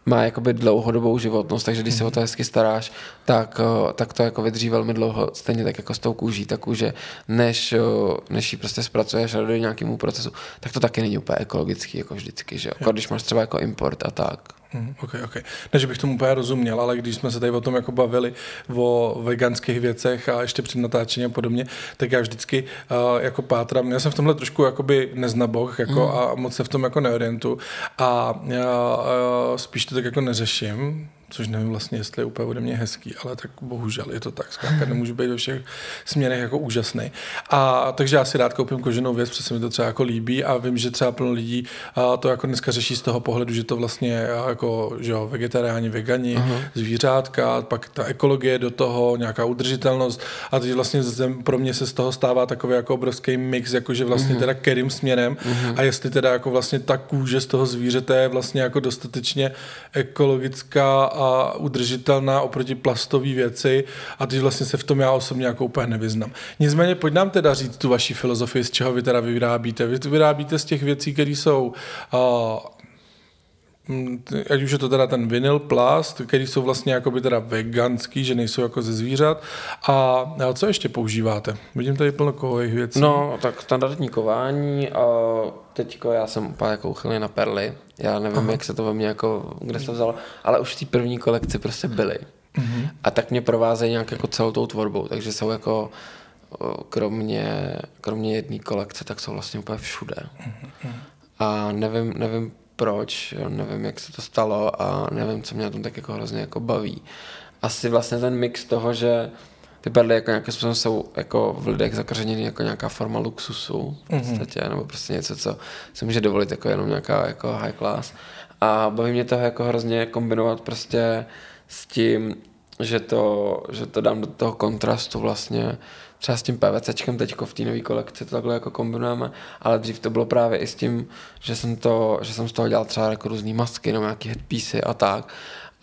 má jakoby dlouhodobou životnost, takže když mm-hmm. se o to hezky staráš, tak, o, tak to jako vydrží velmi dlouho, stejně tak jako s tou kůží. Ta kůže, než, o, než ji prostě zpracuješ a do nějakému procesu, tak to taky není úplně ekologický, jako vždycky, že jako když máš třeba jako import a tak. Mm, ok, ok. Ne, že bych tomu úplně rozuměl, ale když jsme se tady o tom jako bavili o veganských věcech a ještě před natáčením a podobně, tak já vždycky uh, jako pátram, já jsem v tomhle trošku jakoby neznaboch jako, mm. a moc se v tom jako neorientu a já uh, spíš to tak jako neřeším, což nevím vlastně, jestli je úplně ode mě hezký, ale tak bohužel je to tak. Zkrátka nemůžu být ve všech směrech jako úžasný. A takže já si rád koupím koženou věc, protože se mi to třeba jako líbí a vím, že třeba plno lidí a to jako dneska řeší z toho pohledu, že to vlastně jako, že jo, vegetariáni, vegani, uh-huh. zvířátka, pak ta ekologie do toho, nějaká udržitelnost a teď vlastně pro mě se z toho stává takový jako obrovský mix, jakože vlastně uh-huh. teda kterým směrem uh-huh. a jestli teda jako vlastně ta kůže z toho zvířete je vlastně jako dostatečně ekologická a udržitelná oproti plastové věci a teď vlastně se v tom já osobně jako úplně nevyznám. Nicméně pojď nám teda říct tu vaši filozofii, z čeho vy teda vyrábíte. Vy vyrábíte z těch věcí, které jsou uh, ať už je to teda ten vinyl plast, který jsou vlastně jakoby teda veganský, že nejsou jako ze zvířat. A, a co ještě používáte? Vidím tady plno kovových věcí. No, tak standardní kování. A teďko já jsem úplně jako uchylný na perly. Já nevím, Aha. jak se to ve mně jako, kde se vzalo, ale už v té první kolekci prostě byly. Uh-huh. A tak mě provázejí nějak jako celou tou tvorbou, takže jsou jako kromě, kromě jedné kolekce, tak jsou vlastně úplně všude. Uh-huh. A nevím, nevím proč, nevím, jak se to stalo a nevím, co mě na tom tak jako hrozně jako baví. Asi vlastně ten mix toho, že ty perly jako nějakým způsobem jsou jako v lidech zakořeněny jako nějaká forma luxusu v mhm. podstatě, mm-hmm. nebo prostě něco, co si může dovolit jako jenom nějaká jako high class. A baví mě toho jako hrozně kombinovat prostě s tím, že to, že to dám do toho kontrastu vlastně třeba s tím PVCčkem teďko v té nové kolekci to takhle jako kombinujeme, ale dřív to bylo právě i s tím, že jsem, to, že jsem z toho dělal třeba jako různý masky nebo nějaký headpiece a tak.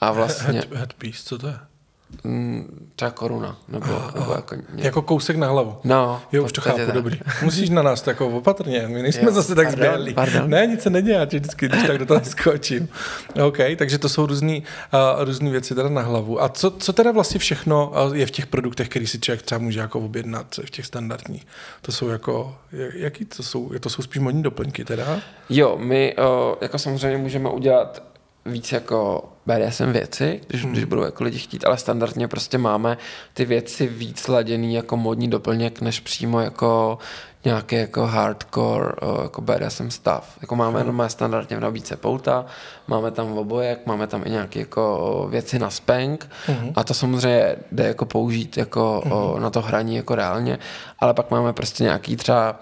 A vlastně... Head, headpiece, co to je? Mm, třeba koruna, nebo, nebo jako, jako kousek na hlavu. No. Jo, už to chápu, tak. dobrý. Musíš na nás jako opatrně, my nejsme jo, zase tak zběhlí. Ne, nic se neděje, já vždycky, když tak do toho (laughs) skočím. OK, takže to jsou různé uh, různý věci teda na hlavu. A co, co teda vlastně všechno je v těch produktech, který si člověk třeba může jako objednat, v těch standardních? To jsou jako, jaký to jsou? To jsou spíš modní doplňky teda? Jo, my uh, jako samozřejmě můžeme udělat víc jako BDSM věci, když, hmm. když budou jako lidi chtít, ale standardně prostě máme ty věci víc laděný jako modní doplněk, než přímo jako nějaký jako hardcore jako BDSM stav. Jako máme hmm. jenom standardně v nabídce pouta, máme tam obojek, máme tam i nějaké jako věci na spank hmm. a to samozřejmě jde jako použít jako hmm. na to hraní jako reálně, ale pak máme prostě nějaký třeba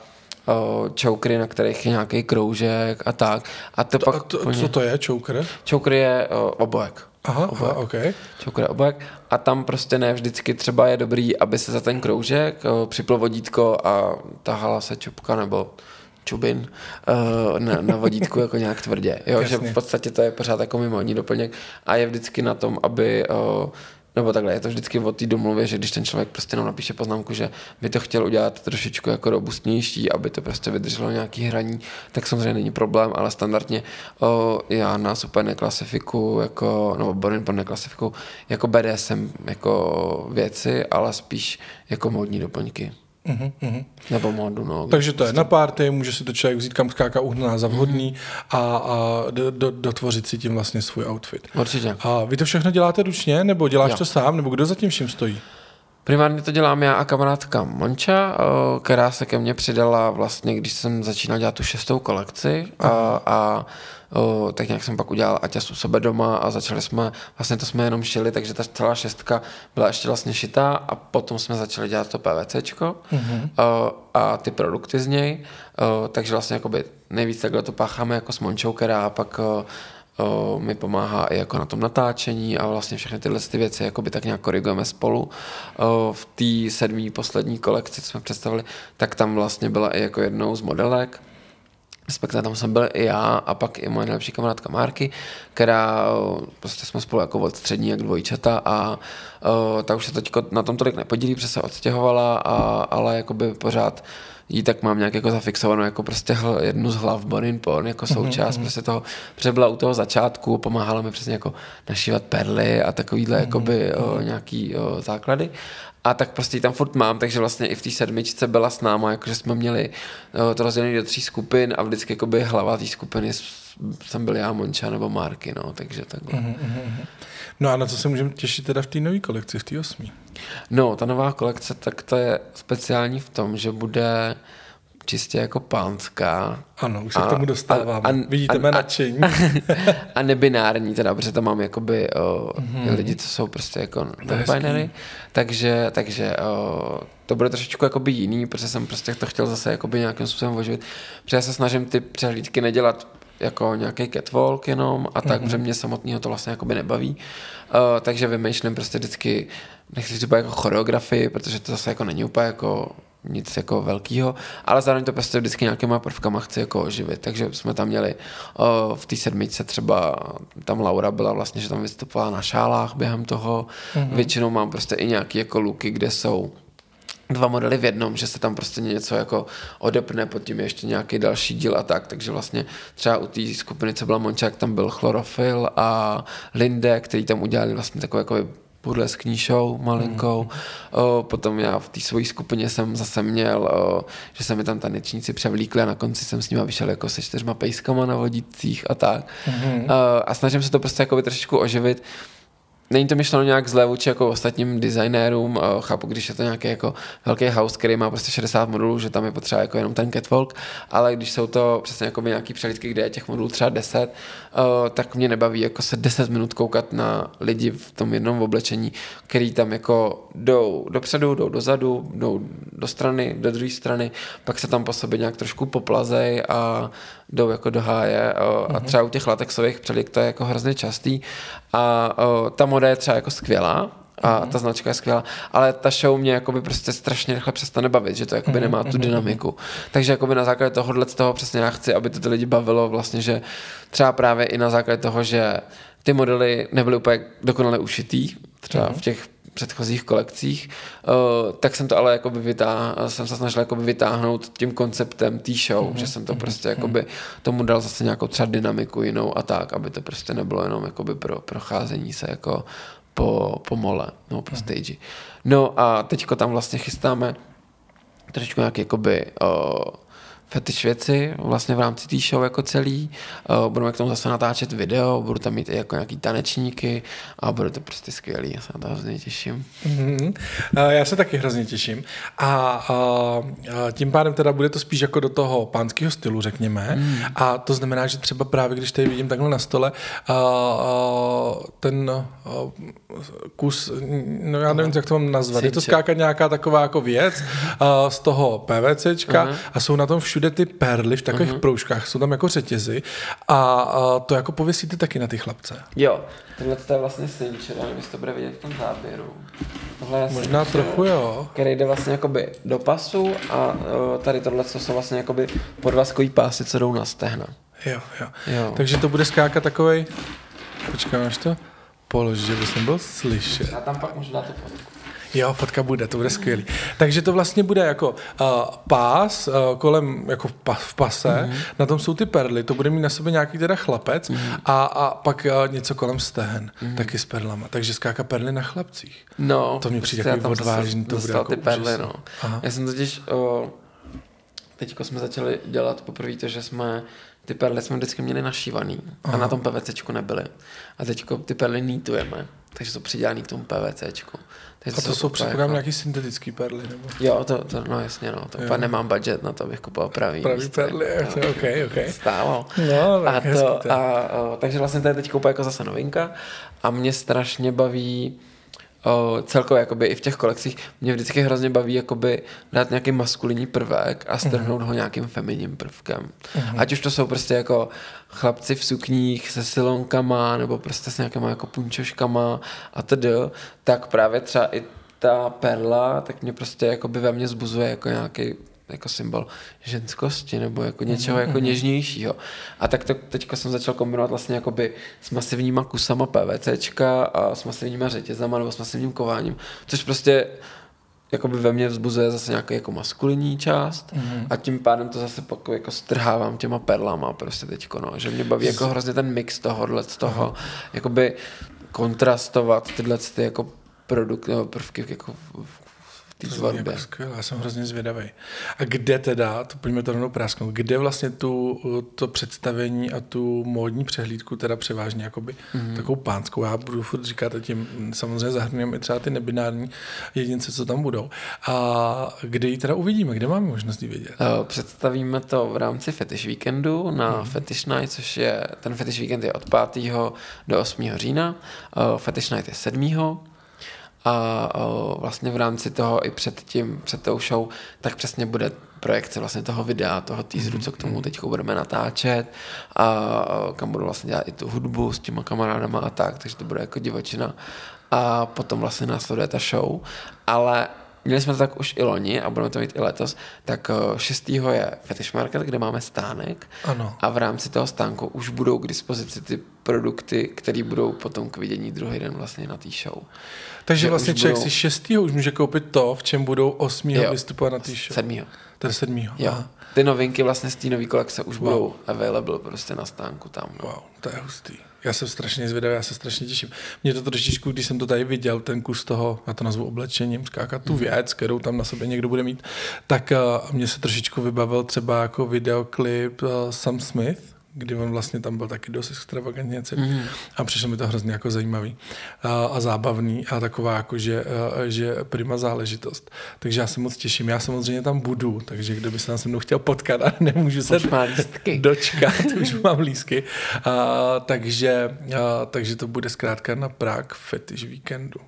chokery, na kterých je nějaký kroužek a tak. A to, to pak to, plně... Co to je choker? Choker je uh, obojek. Aha, obojek. aha, ok. Choker je obojek. A tam prostě ne vždycky třeba je dobrý, aby se za ten kroužek uh, připlo vodítko a tahala se čupka nebo čubin uh, na, na vodítku jako nějak tvrdě. Jo, že v podstatě to je pořád jako mimoní doplněk a je vždycky na tom, aby uh, nebo takhle, je to vždycky o té domluvě, že když ten člověk prostě nám napíše poznámku, že by to chtěl udělat trošičku jako robustnější, aby to prostě vydrželo nějaký hraní, tak samozřejmě není problém, ale standardně o, já nás úplně neklasifikuju jako, nebo Borin neklasifikuju jako BDSM jako věci, ale spíš jako módní doplňky. Uh-huh, Nebo modu, no. Takže to je na párty, může si to člověk vzít kam skáka uhná za vhodný uh-huh. a, a do, do, dotvořit si tím vlastně svůj outfit. Určitě. A vy to všechno děláte ručně, nebo děláš jo. to sám, nebo kdo za tím vším stojí? Primárně to dělám já a kamarádka Monča, která se ke mně přidala vlastně, když jsem začínal dělat tu šestou kolekci a, a o, tak nějak jsem pak udělal Aťas u sebe doma a začali jsme, vlastně to jsme jenom šili, takže ta celá šestka byla ještě vlastně šitá a potom jsme začali dělat to PVCčko mm-hmm. o, a ty produkty z něj, o, takže vlastně jakoby nejvíc takhle to pácháme jako s Mončou, která pak o, o, mi pomáhá i jako na tom natáčení a vlastně všechny tyhle ty věci jakoby tak nějak korigujeme spolu. O, v té sedmý poslední kolekci, co jsme představili, tak tam vlastně byla i jako jednou z modelek, respektive tam jsem byl i já a pak i moje nejlepší kamarádka Márky, která prostě jsme spolu jako od střední jak dvojčata a o, ta už se teď na tom tolik nepodílí, protože se odstěhovala, a, ale jakoby pořád jí tak mám nějak jako zafixovanou jako prostě hl, jednu z hlav Borin Porn jako mhm, součást mm-hmm. prostě toho, protože byla u toho začátku, pomáhala mi přesně jako našívat perly a takovýhle mm-hmm. jakoby o, nějaký o, základy a tak prostě ji tam furt mám, takže vlastně i v té sedmičce byla s náma, jakože jsme měli to rozdělené do tří skupin a vždycky jakoby hlava té skupiny jsem byl já, Monča nebo Marky, no, takže takhle. Mm-hmm. No a na co se můžeme těšit teda v té nové kolekci, v té osmí? No, ta nová kolekce, tak to je speciální v tom, že bude čistě jako pánská. Ano, už se a, k tomu dostáváme. A, a, Vidíte mé nadšení. (laughs) A nebinární teda, protože tam mám jakoby o, mm-hmm. lidi, co jsou prostě jako non-binary. Takže, takže o, to bude trošičku jakoby jiný, protože jsem prostě to chtěl zase jakoby nějakým způsobem oživit. Protože já se snažím ty přehlídky nedělat jako nějaký catwalk jenom a tak, mm-hmm. protože mě samotného to vlastně jakoby nebaví. Uh, takže vymýšlím prostě vždycky, nechci říct jako choreografii, protože to zase jako není úplně jako nic jako velkého, ale zároveň to prostě vždycky nějakýma prvkama chci jako oživit. Takže jsme tam měli uh, v té sedmičce třeba, tam Laura byla vlastně, že tam vystupovala na šálách během toho. Mm-hmm. Většinou mám prostě i nějaké jako luky, kde jsou dva modely v jednom, že se tam prostě něco jako odepne, pod tím ještě nějaký další díl a tak, takže vlastně třeba u té skupiny, co byla Mončák, tam byl Chlorofil a Linde, který tam udělali vlastně takový jako podle s kníšou malinkou. Mm. O, potom já v té své skupině jsem zase měl, o, že se mi tam tanečníci převlíkli a na konci jsem s nimi vyšel jako se čtyřma pejskama na vodících a tak. Mm. O, a snažím se to prostě jako trošičku oživit není to myšleno nějak zle vůči jako ostatním designérům, chápu, když je to nějaký jako velký house, který má prostě 60 modulů, že tam je potřeba jako jenom ten catwalk, ale když jsou to přesně jako nějaký přehlídky, kde je těch modulů třeba 10, tak mě nebaví jako se 10 minut koukat na lidi v tom jednom oblečení, který tam jako jdou dopředu, jdou dozadu, jdou do strany, do druhé strany, pak se tam po sobě nějak trošku poplazej a jdou jako do háje o, a mhm. třeba u těch latexových přelik to je jako hrozně častý a o, ta moda je třeba jako skvělá, a mhm. ta značka je skvělá, ale ta show mě jakoby prostě strašně rychle přestane bavit, že to jakoby mhm, nemá tu dynamiku. Takže jakoby na základě tohohle z toho přesně já chci, aby to ty lidi bavilo vlastně, že třeba právě i na základě toho, že ty modely nebyly úplně dokonale ušitý, třeba v těch předchozích kolekcích, uh, tak jsem to ale jakoby vytáhl, jsem se snažil jakoby vytáhnout tím konceptem té show, mm-hmm. že jsem to prostě jakoby tomu dal zase nějakou třeba dynamiku jinou a tak, aby to prostě nebylo jenom jakoby pro procházení se jako po, po mole, no po mm-hmm. stage. No a teďko tam vlastně chystáme trošičku nějaký jakoby uh, fetiš věci vlastně v rámci té show jako celý. Uh, budeme k tomu zase natáčet video, budu tam mít i jako nějaký tanečníky a bude to prostě skvělý, já se na to hrozně těším. Mm-hmm. Uh, já se taky hrozně těším. A uh, tím pádem teda bude to spíš jako do toho pánského stylu, řekněme. Mm. A to znamená, že třeba právě, když tady vidím takhle na stole, uh, uh, ten uh, kus, no já nevím, jak to mám nazvat, je to skákat nějaká taková jako věc uh, (laughs) z toho PVCčka uh-huh. a jsou na tom všude ty perly v takových uh-huh. proužkách, jsou tam jako řetězy a, a to jako pověsíte taky na ty chlapce. Jo, tohle to je vlastně nevím, jestli to bude vidět v tom záběru. Tohle je Možná Sincher, trochu jo. Který jde vlastně jakoby do pasu a uh, tady tohle to jsou vlastně jakoby podvazkový pásy, co jdou na stehna. Jo, jo, jo. Takže to bude skákat takovej, počkám, až to položit, že bys nebyl slyšet. Já tam pak můžu dát tu fotku. Jo, fotka bude, to bude skvělý. Takže to vlastně bude jako uh, pás uh, kolem, jako v, pa, v pase, mm-hmm. na tom jsou ty perly, to bude mít na sobě nějaký teda chlapec mm-hmm. a, a pak uh, něco kolem stehen, mm-hmm. taky s perlama. Takže skáka perly na chlapcích. No. To mi přijde takový odvážný, to bude jako ty perly, no. Aha. Já jsem totiž, uh, teďko jsme začali dělat poprvé to, že jsme ty perly jsme vždycky měli našívaný Aha. a na tom PVCčku nebyly. A teď ty perly nítujeme. takže jsou přidělaný k tomu PVCčku. Takže a to, jsou předpokládám jako... nějaký syntetický perly? Nebo? Jo, to, to, no jasně, no. To úplně nemám budget na to, abych kupoval pravý. Pravý místo, perly, no, ok, ok. Stálo. No, a to, a, o, takže vlastně to je teď jako zase novinka a mě strašně baví o, celkově jakoby i v těch kolekcích mě vždycky hrozně baví jakoby dát nějaký maskulinní prvek a strhnout uh-huh. ho nějakým feminním prvkem. Uh-huh. Ať už to jsou prostě jako chlapci v sukních se silonkama nebo prostě s nějakýma jako punčoškama a tedy, tak právě třeba i ta perla, tak mě prostě jakoby ve mně zbuzuje jako nějaký jako symbol ženskosti nebo jako něčeho jako mhm. něžnějšího. A tak to teďka jsem začal kombinovat vlastně jakoby s masivníma kusama PVCčka a s masivníma řetězama nebo s masivním kováním, což prostě jakoby ve mně vzbuzuje zase nějaký jako maskulinní část mm-hmm. a tím pádem to zase pak jako strhávám těma perlama prostě teďko, no, že mě baví jako hrozně ten mix tohohle z toho, uh-huh. jakoby kontrastovat tyhle ty jako produkt, prvky jako v té tvorbě. Jako skvělé, já jsem hrozně zvědavý. A kde teda, to pojďme to rovnou prásknout, kde vlastně tu, to představení a tu módní přehlídku teda převážně jakoby mm-hmm. takovou pánskou, já budu furt říkat a tím samozřejmě zahrnujeme i třeba ty nebinární jedince, co tam budou. A kde ji teda uvidíme, kde máme možnost ji vidět? Uh, představíme to v rámci Fetish Weekendu na mm-hmm. Fetish Night, což je, ten Fetish Weekend je od 5. do 8. října, uh, Fetish Night je 7 a vlastně v rámci toho i před tím, před tou show, tak přesně bude projekce vlastně toho videa, toho teaseru, co k tomu mhm. teď budeme natáčet a kam budu vlastně dělat i tu hudbu s těma kamarádama a tak, takže to bude jako divočina a potom vlastně následuje ta show, ale Měli jsme to tak už i loni a budeme to mít i letos. Tak 6. je Fetish Market, kde máme stánek. Ano. A v rámci toho stánku už budou k dispozici ty produkty, které budou potom k vidění druhý den vlastně na té show. Takže že vlastně člověk budou... si 6. už může koupit to, v čem budou 8. Jo, vystupovat na té show. 7. Tedy 7. Jo. Aha. Ty novinky vlastně z té nové kolekce už wow. budou available prostě na stánku tam. Wow, to je hustý. Já jsem strašně zvědavý, já se strašně těším. Mě to trošičku, když jsem to tady viděl, ten kus toho, já to nazvu oblečením, skákat tu mhm. věc, kterou tam na sobě někdo bude mít, tak uh, mě se trošičku vybavil třeba jako videoklip uh, Sam Smith, kdy on vlastně tam byl taky dost extravagantně celý mm. a přišlo mi to hrozně jako zajímavý a, a zábavný a taková jako, že, a, že prima záležitost. Takže já se moc těším. Já samozřejmě tam budu, takže kdo by se se mnou chtěl potkat a nemůžu se dočkat, (laughs) už mám lísky. A, takže, a, takže to bude zkrátka na Prague Fetish Weekendu.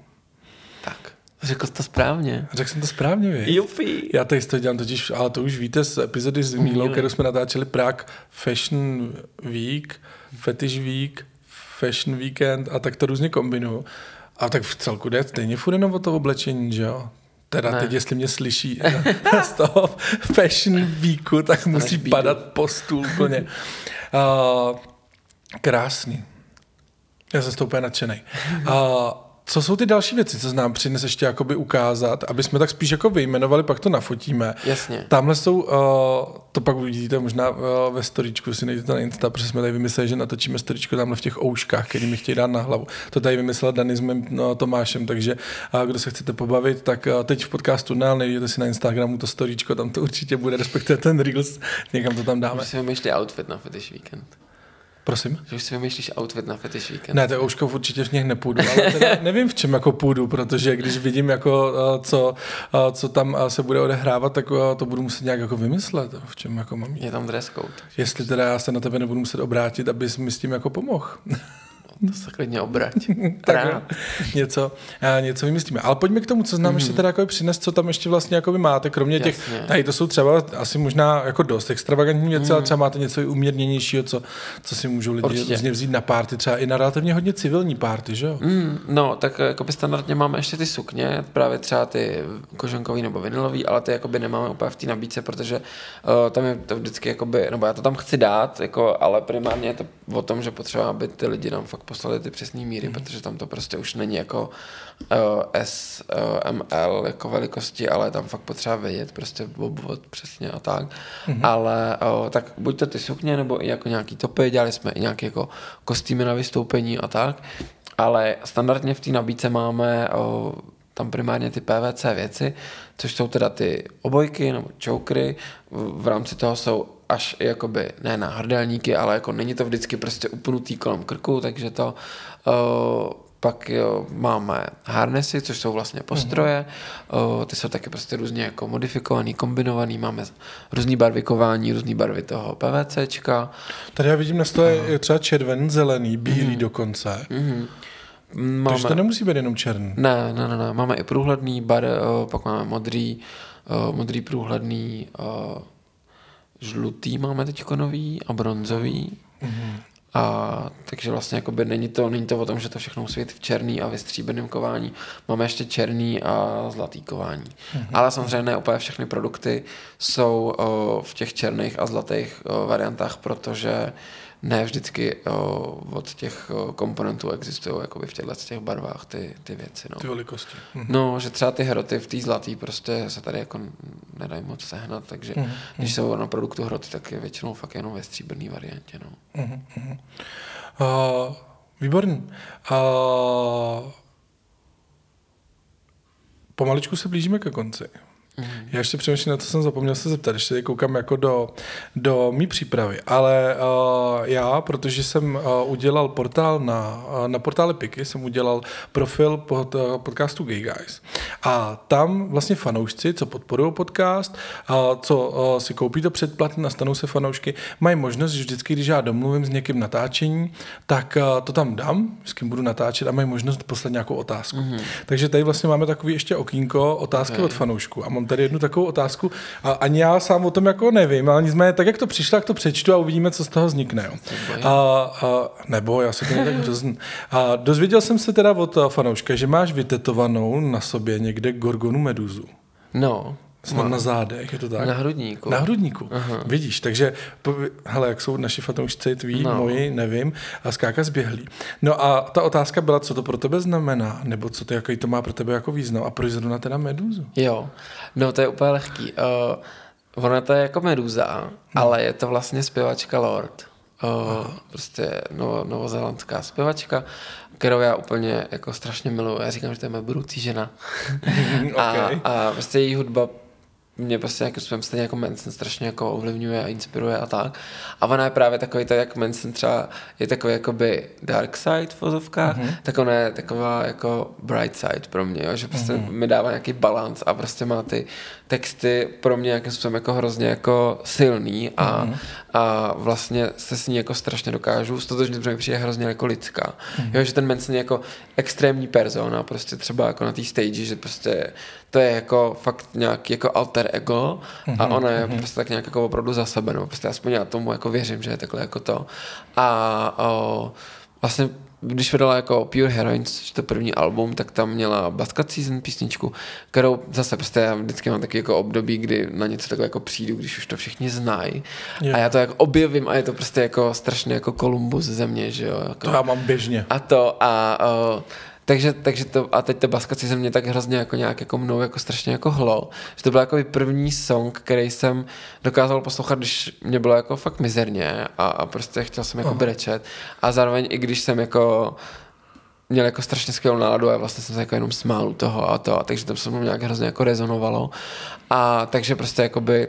Tak. Řekl jsi to správně. Řekl jsem to správně, víš? Jupi. Já tady to dělám totiž, ale to už víte z epizody s Mílou, kterou jsme natáčeli Prague Fashion Week, Fetish Week, Fashion Weekend a tak to různě kombinuju. A tak v celku jde stejně furt jenom o to oblečení, že jo? Teda ne. teď, jestli mě slyší (laughs) z toho Fashion Weeku, tak musí padat po stůl úplně. (laughs) Uh, krásný. Já jsem z toho úplně nadšený. Uh, co jsou ty další věci, co nám přines ještě jakoby ukázat, aby jsme tak spíš jako vyjmenovali, pak to nafotíme. Jasně. Tamhle jsou, uh, to pak uvidíte možná uh, ve storičku, si najdete na Insta, protože jsme tady vymysleli, že natočíme storičko tamhle v těch ouškách, který mi chtějí dát na hlavu. To tady vymyslel Dani s mým no, Tomášem, takže uh, kdo se chcete pobavit, tak uh, teď v podcastu ne, najdete si na Instagramu to storičko, tam to určitě bude, respektive ten Reels, někam to tam dáme. Si vymýšlí outfit na Fetish Weekend. Prosím? Že už si vymýšlíš outfit na fetish weekend. Ne, to ouškov určitě v nich nepůjdu, ale teda (laughs) nevím, v čem jako půjdu, protože když vidím, jako, eh, co, eh, co tam eh, se bude odehrávat, tak to budu muset nějak jako vymyslet, v čem jako mám Je tam dress code. Jestli teda já se na tebe nebudu muset obrátit, abys mi s tím jako pomohl. (laughs) To se klidně obrať. (laughs) tak něco, něco vymyslíme. Ale pojďme k tomu, co znám mm. ještě teda jako přines, co tam ještě vlastně jako máte, kromě Jasně. těch, tady to jsou třeba asi možná jako dost extravagantní věci, mm. ale třeba máte něco i umírněnějšího, co, co si můžou lidi různě vzít na párty, třeba i na relativně hodně civilní párty, že jo? Mm, no, tak jako by standardně máme ještě ty sukně, právě třeba ty koženkový nebo vinilový, ale ty jako by nemáme úplně v té nabídce, protože uh, tam je to vždycky, jakoby, nebo já to tam chci dát, jako, ale primárně je to o tom, že potřeba, aby ty lidi nám fakt poslali ty přesné míry, mm. protože tam to prostě už není jako uh, S, uh, ML jako velikosti, ale tam fakt potřeba vědět prostě obvod přesně a tak. Mm. Ale uh, tak buď to ty sukně, nebo i jako nějaký topy, dělali jsme i nějaké jako kostýmy na vystoupení a tak, ale standardně v té nabídce máme uh, tam primárně ty PVC věci, což jsou teda ty obojky nebo chokery, v rámci toho jsou až jakoby, ne na hrdelníky, ale jako není to vždycky prostě upnutý kolem krku, takže to uh, pak jo, máme harnesy, což jsou vlastně postroje, mm-hmm. ty jsou taky prostě různě jako modifikovaný, kombinovaný, máme různý barvikování, různý barvy toho PVCčka. Tady já vidím na stole je třeba červen, zelený, bílý mm-hmm. dokonce. Mm-hmm. Máme... Takže to nemusí být jenom černý. Ne, ne, ne, ne. Máme i průhledný bar, pak máme modrý, modrý průhledný, žlutý máme teď nový a bronzový. Mm-hmm. A takže vlastně jakoby není to, není to o tom, že to všechno musí být v černý a vystříbeném kování. Máme ještě černý a zlatý kování. Mm-hmm. Ale samozřejmě ne úplně všechny produkty jsou o, v těch černých a zlatých o, variantách, protože ne vždycky o, od těch o, komponentů existují jakoby v těchto těch barvách ty, ty věci. No. Ty velikosti. Mhm. No, že třeba ty hroty v té zlatý prostě se tady jako nedají moc sehnat, takže mm-hmm. když jsou na produktu hroty, tak je většinou fakt jenom ve stříbrné variantě. No. Mm-hmm. Uh, výborný. Uh, pomaličku se blížíme ke konci. Mm. Já ještě přemýšlím, na to jsem zapomněl se zeptat, ještě koukám jako do, do mý přípravy, ale uh, já, protože jsem uh, udělal portál na, uh, na portále Piky, jsem udělal profil pod, uh, podcastu Gay Guys a tam vlastně fanoušci, co podporují podcast, uh, co uh, si koupí to předplatné a stanou se fanoušky, mají možnost, že vždycky, když já domluvím s někým natáčení, tak uh, to tam dám, s kým budu natáčet a mají možnost poslat nějakou otázku. Mm. Takže tady vlastně máme takový ještě okýnko otázky okay. od fanoušků a mám tady jednu takovou otázku a ani já sám o tom jako nevím, ale nicméně tak, jak to přišlo, tak to přečtu a uvidíme, co z toho vznikne. Jo. A, a, nebo, já se to tak hrozný. A dozvěděl jsem se teda od fanouška, že máš vytetovanou na sobě někde Gorgonu Meduzu. No. Snad na zádech, je to tak? Na hrudníku. Na hrudníku, Aha. vidíš, takže, hele, jak jsou naši fanoušci tví, no. moji, nevím, a skáka zběhlí. No a ta otázka byla, co to pro tebe znamená, nebo co to, jaký to má pro tebe jako význam a proč zrovna teda meduzu? Jo, no to je úplně lehký. Uh, ona to je jako meduza, no. ale je to vlastně zpěvačka Lord. Uh, prostě novo, novozelandská zpěvačka, kterou já úplně jako strašně miluji. Já říkám, že to je moje budoucí žena. (laughs) okay. a, a prostě její hudba mě prostě nějakým způsobem stejně jako Manson strašně jako ovlivňuje a inspiruje a tak. A ona je právě takový to, jak Manson třeba je takový jakoby dark side v vozovkách, mm-hmm. tak ona je taková jako bright side pro mě, jo? že prostě mm-hmm. mi dává nějaký balans a prostě má ty texty pro mě nějakým způsobem jako hrozně jako silný a, mm-hmm. A vlastně se s ní jako strašně dokážu stotožnit, protože mi přijde hrozně jako lidská. Mm-hmm. Jo, že ten Manson je jako extrémní persona, prostě třeba jako na té stage, že prostě to je jako fakt nějaký jako alter ego a mhm, ona je mm-hmm. prostě tak nějak jako opravdu za sebe, no, prostě aspoň já tomu jako věřím, že je takhle jako to. A o, vlastně když vydala jako Pure Heroines, to první album, tak tam měla Basket Season písničku, kterou zase prostě já vždycky mám taky jako období, kdy na něco takhle jako přijdu, když už to všichni znají. A já to jako objevím a je to prostě jako strašně jako Kolumbus země, že jo. Jako. To já mám běžně. A to a o, takže, takže to, a teď to baskací se mě tak hrozně jako nějak jako mnou jako strašně jako hlo, že to byl jako první song, který jsem dokázal poslouchat, když mě bylo jako fakt mizerně a, a prostě chtěl jsem jako oh. brečet a zároveň i když jsem jako měl jako strašně skvělou náladu a vlastně jsem se jako jenom smál u toho a to, a takže to se mnou nějak hrozně jako rezonovalo a takže prostě jakoby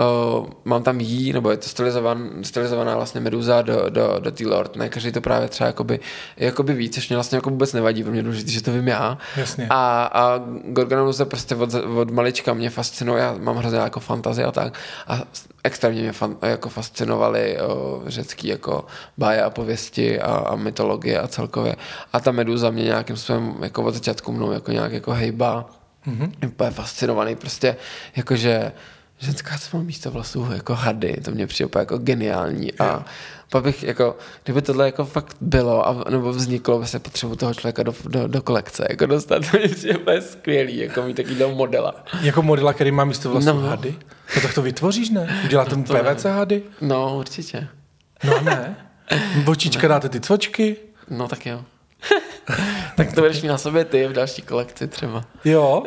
Uh, mám tam jí, nebo je to stylizovan, stylizovaná vlastně meduza do, do, do té Lord. Ne, každý to právě třeba jakoby, jakoby ví, což mě vlastně jako vůbec nevadí, pro mě důležité, že to vím já. Jasně. A, a Gorgonomusa prostě od, od malička mě fascinuje, já mám hrozně jako fantazii a tak. A extrémně mě fan, jako fascinovaly o, řecký jako báje a pověsti a, a mytologie a celkově. A ta meduza mě nějakým způsobem jako od začátku mnou jako nějak jako hejba. Mm-hmm. Úplně fascinovaný prostě, jakože ženská, co má místo vlasů jako hady, to mě přijde jako geniální a pak bych jako, kdyby tohle jako fakt bylo a, nebo vzniklo, by se potřebu toho člověka do, do, do kolekce jako dostat, (laughs) to přijde úplně skvělý, jako mít takovýhle modela. Jako modela, který má místo vlasů no. hady? No tak to vytvoříš, ne? Udělá no, (laughs) to PVC ne. hady? No, určitě. No ne? Bočička dáte ty cvočky? No tak jo. (laughs) tak to budeš mít na sobě ty v další kolekci třeba. Jo,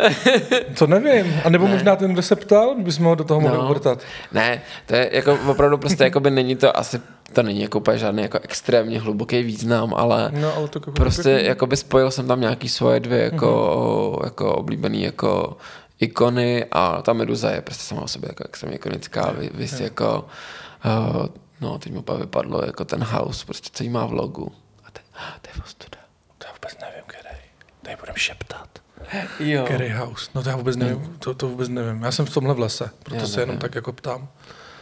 to nevím. A nebo ne. možná ten, kdo se ptal, bychom ho do toho mohli no. uvrtat. Ne, to je jako opravdu prostě, jako by není to asi to není jako úplně žádný jako extrémně hluboký význam, ale, no, ale to jako prostě jako by spojil jsem tam nějaký svoje dvě jako, mm-hmm. jako oblíbený jako ikony a ta meduza je prostě sama o sobě jako extrémně ikonická, vy, vy si jako uh, no teď mi úplně vypadlo jako ten house, prostě co jí má v logu. A teď, to je ostuda tady budeme šeptat. Jo. Kerry House. No to já vůbec nevím, to, to vůbec nevím. Já jsem v tomhle v lese, proto Já se jenom nevím. tak jako ptám.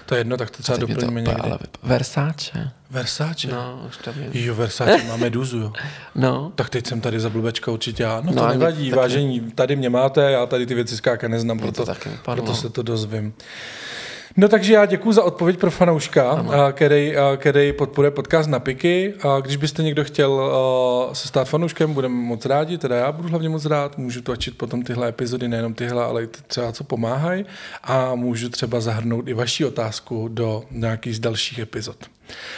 To je jedno, tak to třeba mě doplníme někdy. ale vyp- Versace. Versace. No, už to vím. Jo, Versace, máme Meduzu, jo. (laughs) No, Tak teď jsem tady za blbečka určitě já. No, No to nevadí, vážení, tady mě máte, já tady ty věci skáka neznám, to proto, proto se to dozvím. No takže já děkuji za odpověď pro fanouška, který, který podporuje podcast na Piky. A když byste někdo chtěl se stát fanouškem, budeme moc rádi, teda já budu hlavně moc rád, můžu točit potom tyhle epizody, nejenom tyhle, ale i třeba co pomáhají a můžu třeba zahrnout i vaši otázku do nějakých z dalších epizod.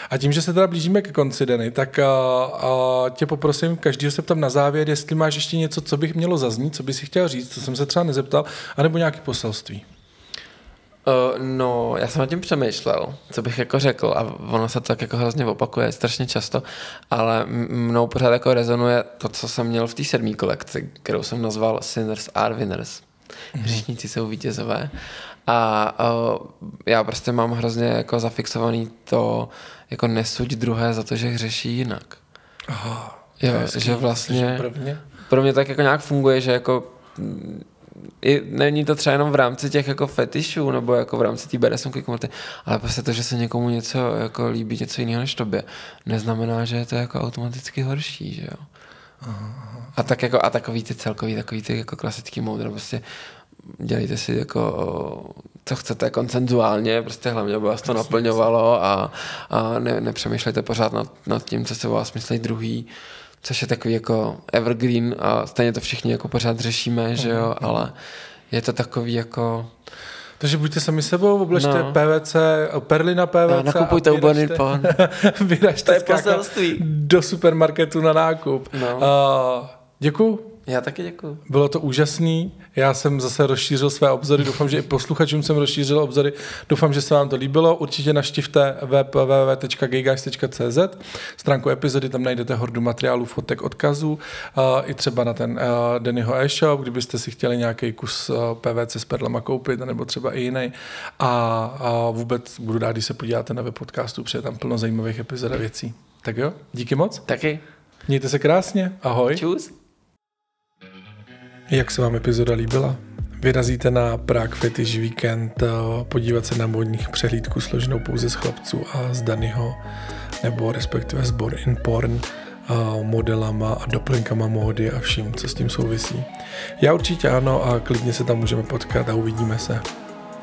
A tím, že se teda blížíme ke konci, Deny, tak a, a tě poprosím, každýho se ptám na závěr, jestli máš ještě něco, co bych mělo zaznít, co bys si chtěl říct, co jsem se třeba nezeptal, anebo nějaké poselství. Uh, no, já jsem nad tím přemýšlel, co bych jako řekl a ono se to tak jako hrozně opakuje strašně často, ale mnou pořád jako rezonuje to, co jsem měl v té sedmé kolekci, kterou jsem nazval Sinners are Winners. Hříšníci jsou vítězové. A uh, já prostě mám hrozně jako zafixovaný to, jako nesuď druhé za to, že hřeší jinak. Aha, Jo, hezký, že vlastně- protože Prvně. Pro mě tak jako nějak funguje, že jako i, není to třeba jenom v rámci těch jako fetišů nebo jako v rámci té BDSM komunity, ale prostě to, že se někomu něco jako líbí, něco jiného než tobě, neznamená, že je to jako automaticky horší, že jo. A tak jako a takový ty celkový, takový ty jako klasický moudro, prostě dělejte si jako co chcete koncenzuálně, prostě hlavně, aby vás to naplňovalo a, a ne, nepřemýšlejte pořád nad, nad tím, co se o vás myslí druhý, což je takový jako evergreen a stejně to všichni jako pořád řešíme, že jo, ale je to takový jako, Takže buďte sami sebou, obležte No. PVC, perly na PVC. No, nakupujte a u Bonnie vyražte- (laughs) do supermarketu na nákup. No. Uh, děkuju. Já taky děkuju. Bylo to úžasný. Já jsem zase rozšířil své obzory. Doufám, že i posluchačům jsem rozšířil obzory. Doufám, že se vám to líbilo. Určitě naštivte web www.gayguys.cz stránku epizody, tam najdete hordu materiálů, fotek, odkazů. Uh, I třeba na ten uh, Dennyho e-shop, kdybyste si chtěli nějaký kus uh, PVC s perlama koupit, nebo třeba i jiný. A, a vůbec budu rád, když se podíváte na web podcastu, protože je tam plno zajímavých epizod a věcí. Tak jo, díky moc. Taky. Mějte se krásně. Ahoj. Čus. Jak se vám epizoda líbila? Vyrazíte na Prague Fetish Weekend eh, podívat se na modních přehlídku složenou pouze z chlapců a z Danyho, nebo respektive z Born in Porn, eh, modelama a doplňkama módy a vším, co s tím souvisí. Já určitě ano a klidně se tam můžeme potkat a uvidíme se.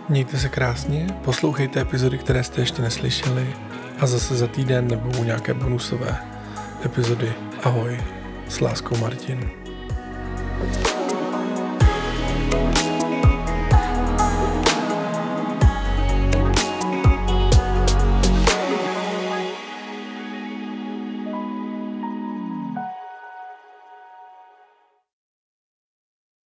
Mějte se krásně, poslouchejte epizody, které jste ještě neslyšeli a zase za týden nebo u nějaké bonusové epizody. Ahoj, s láskou Martin. thank you Bye.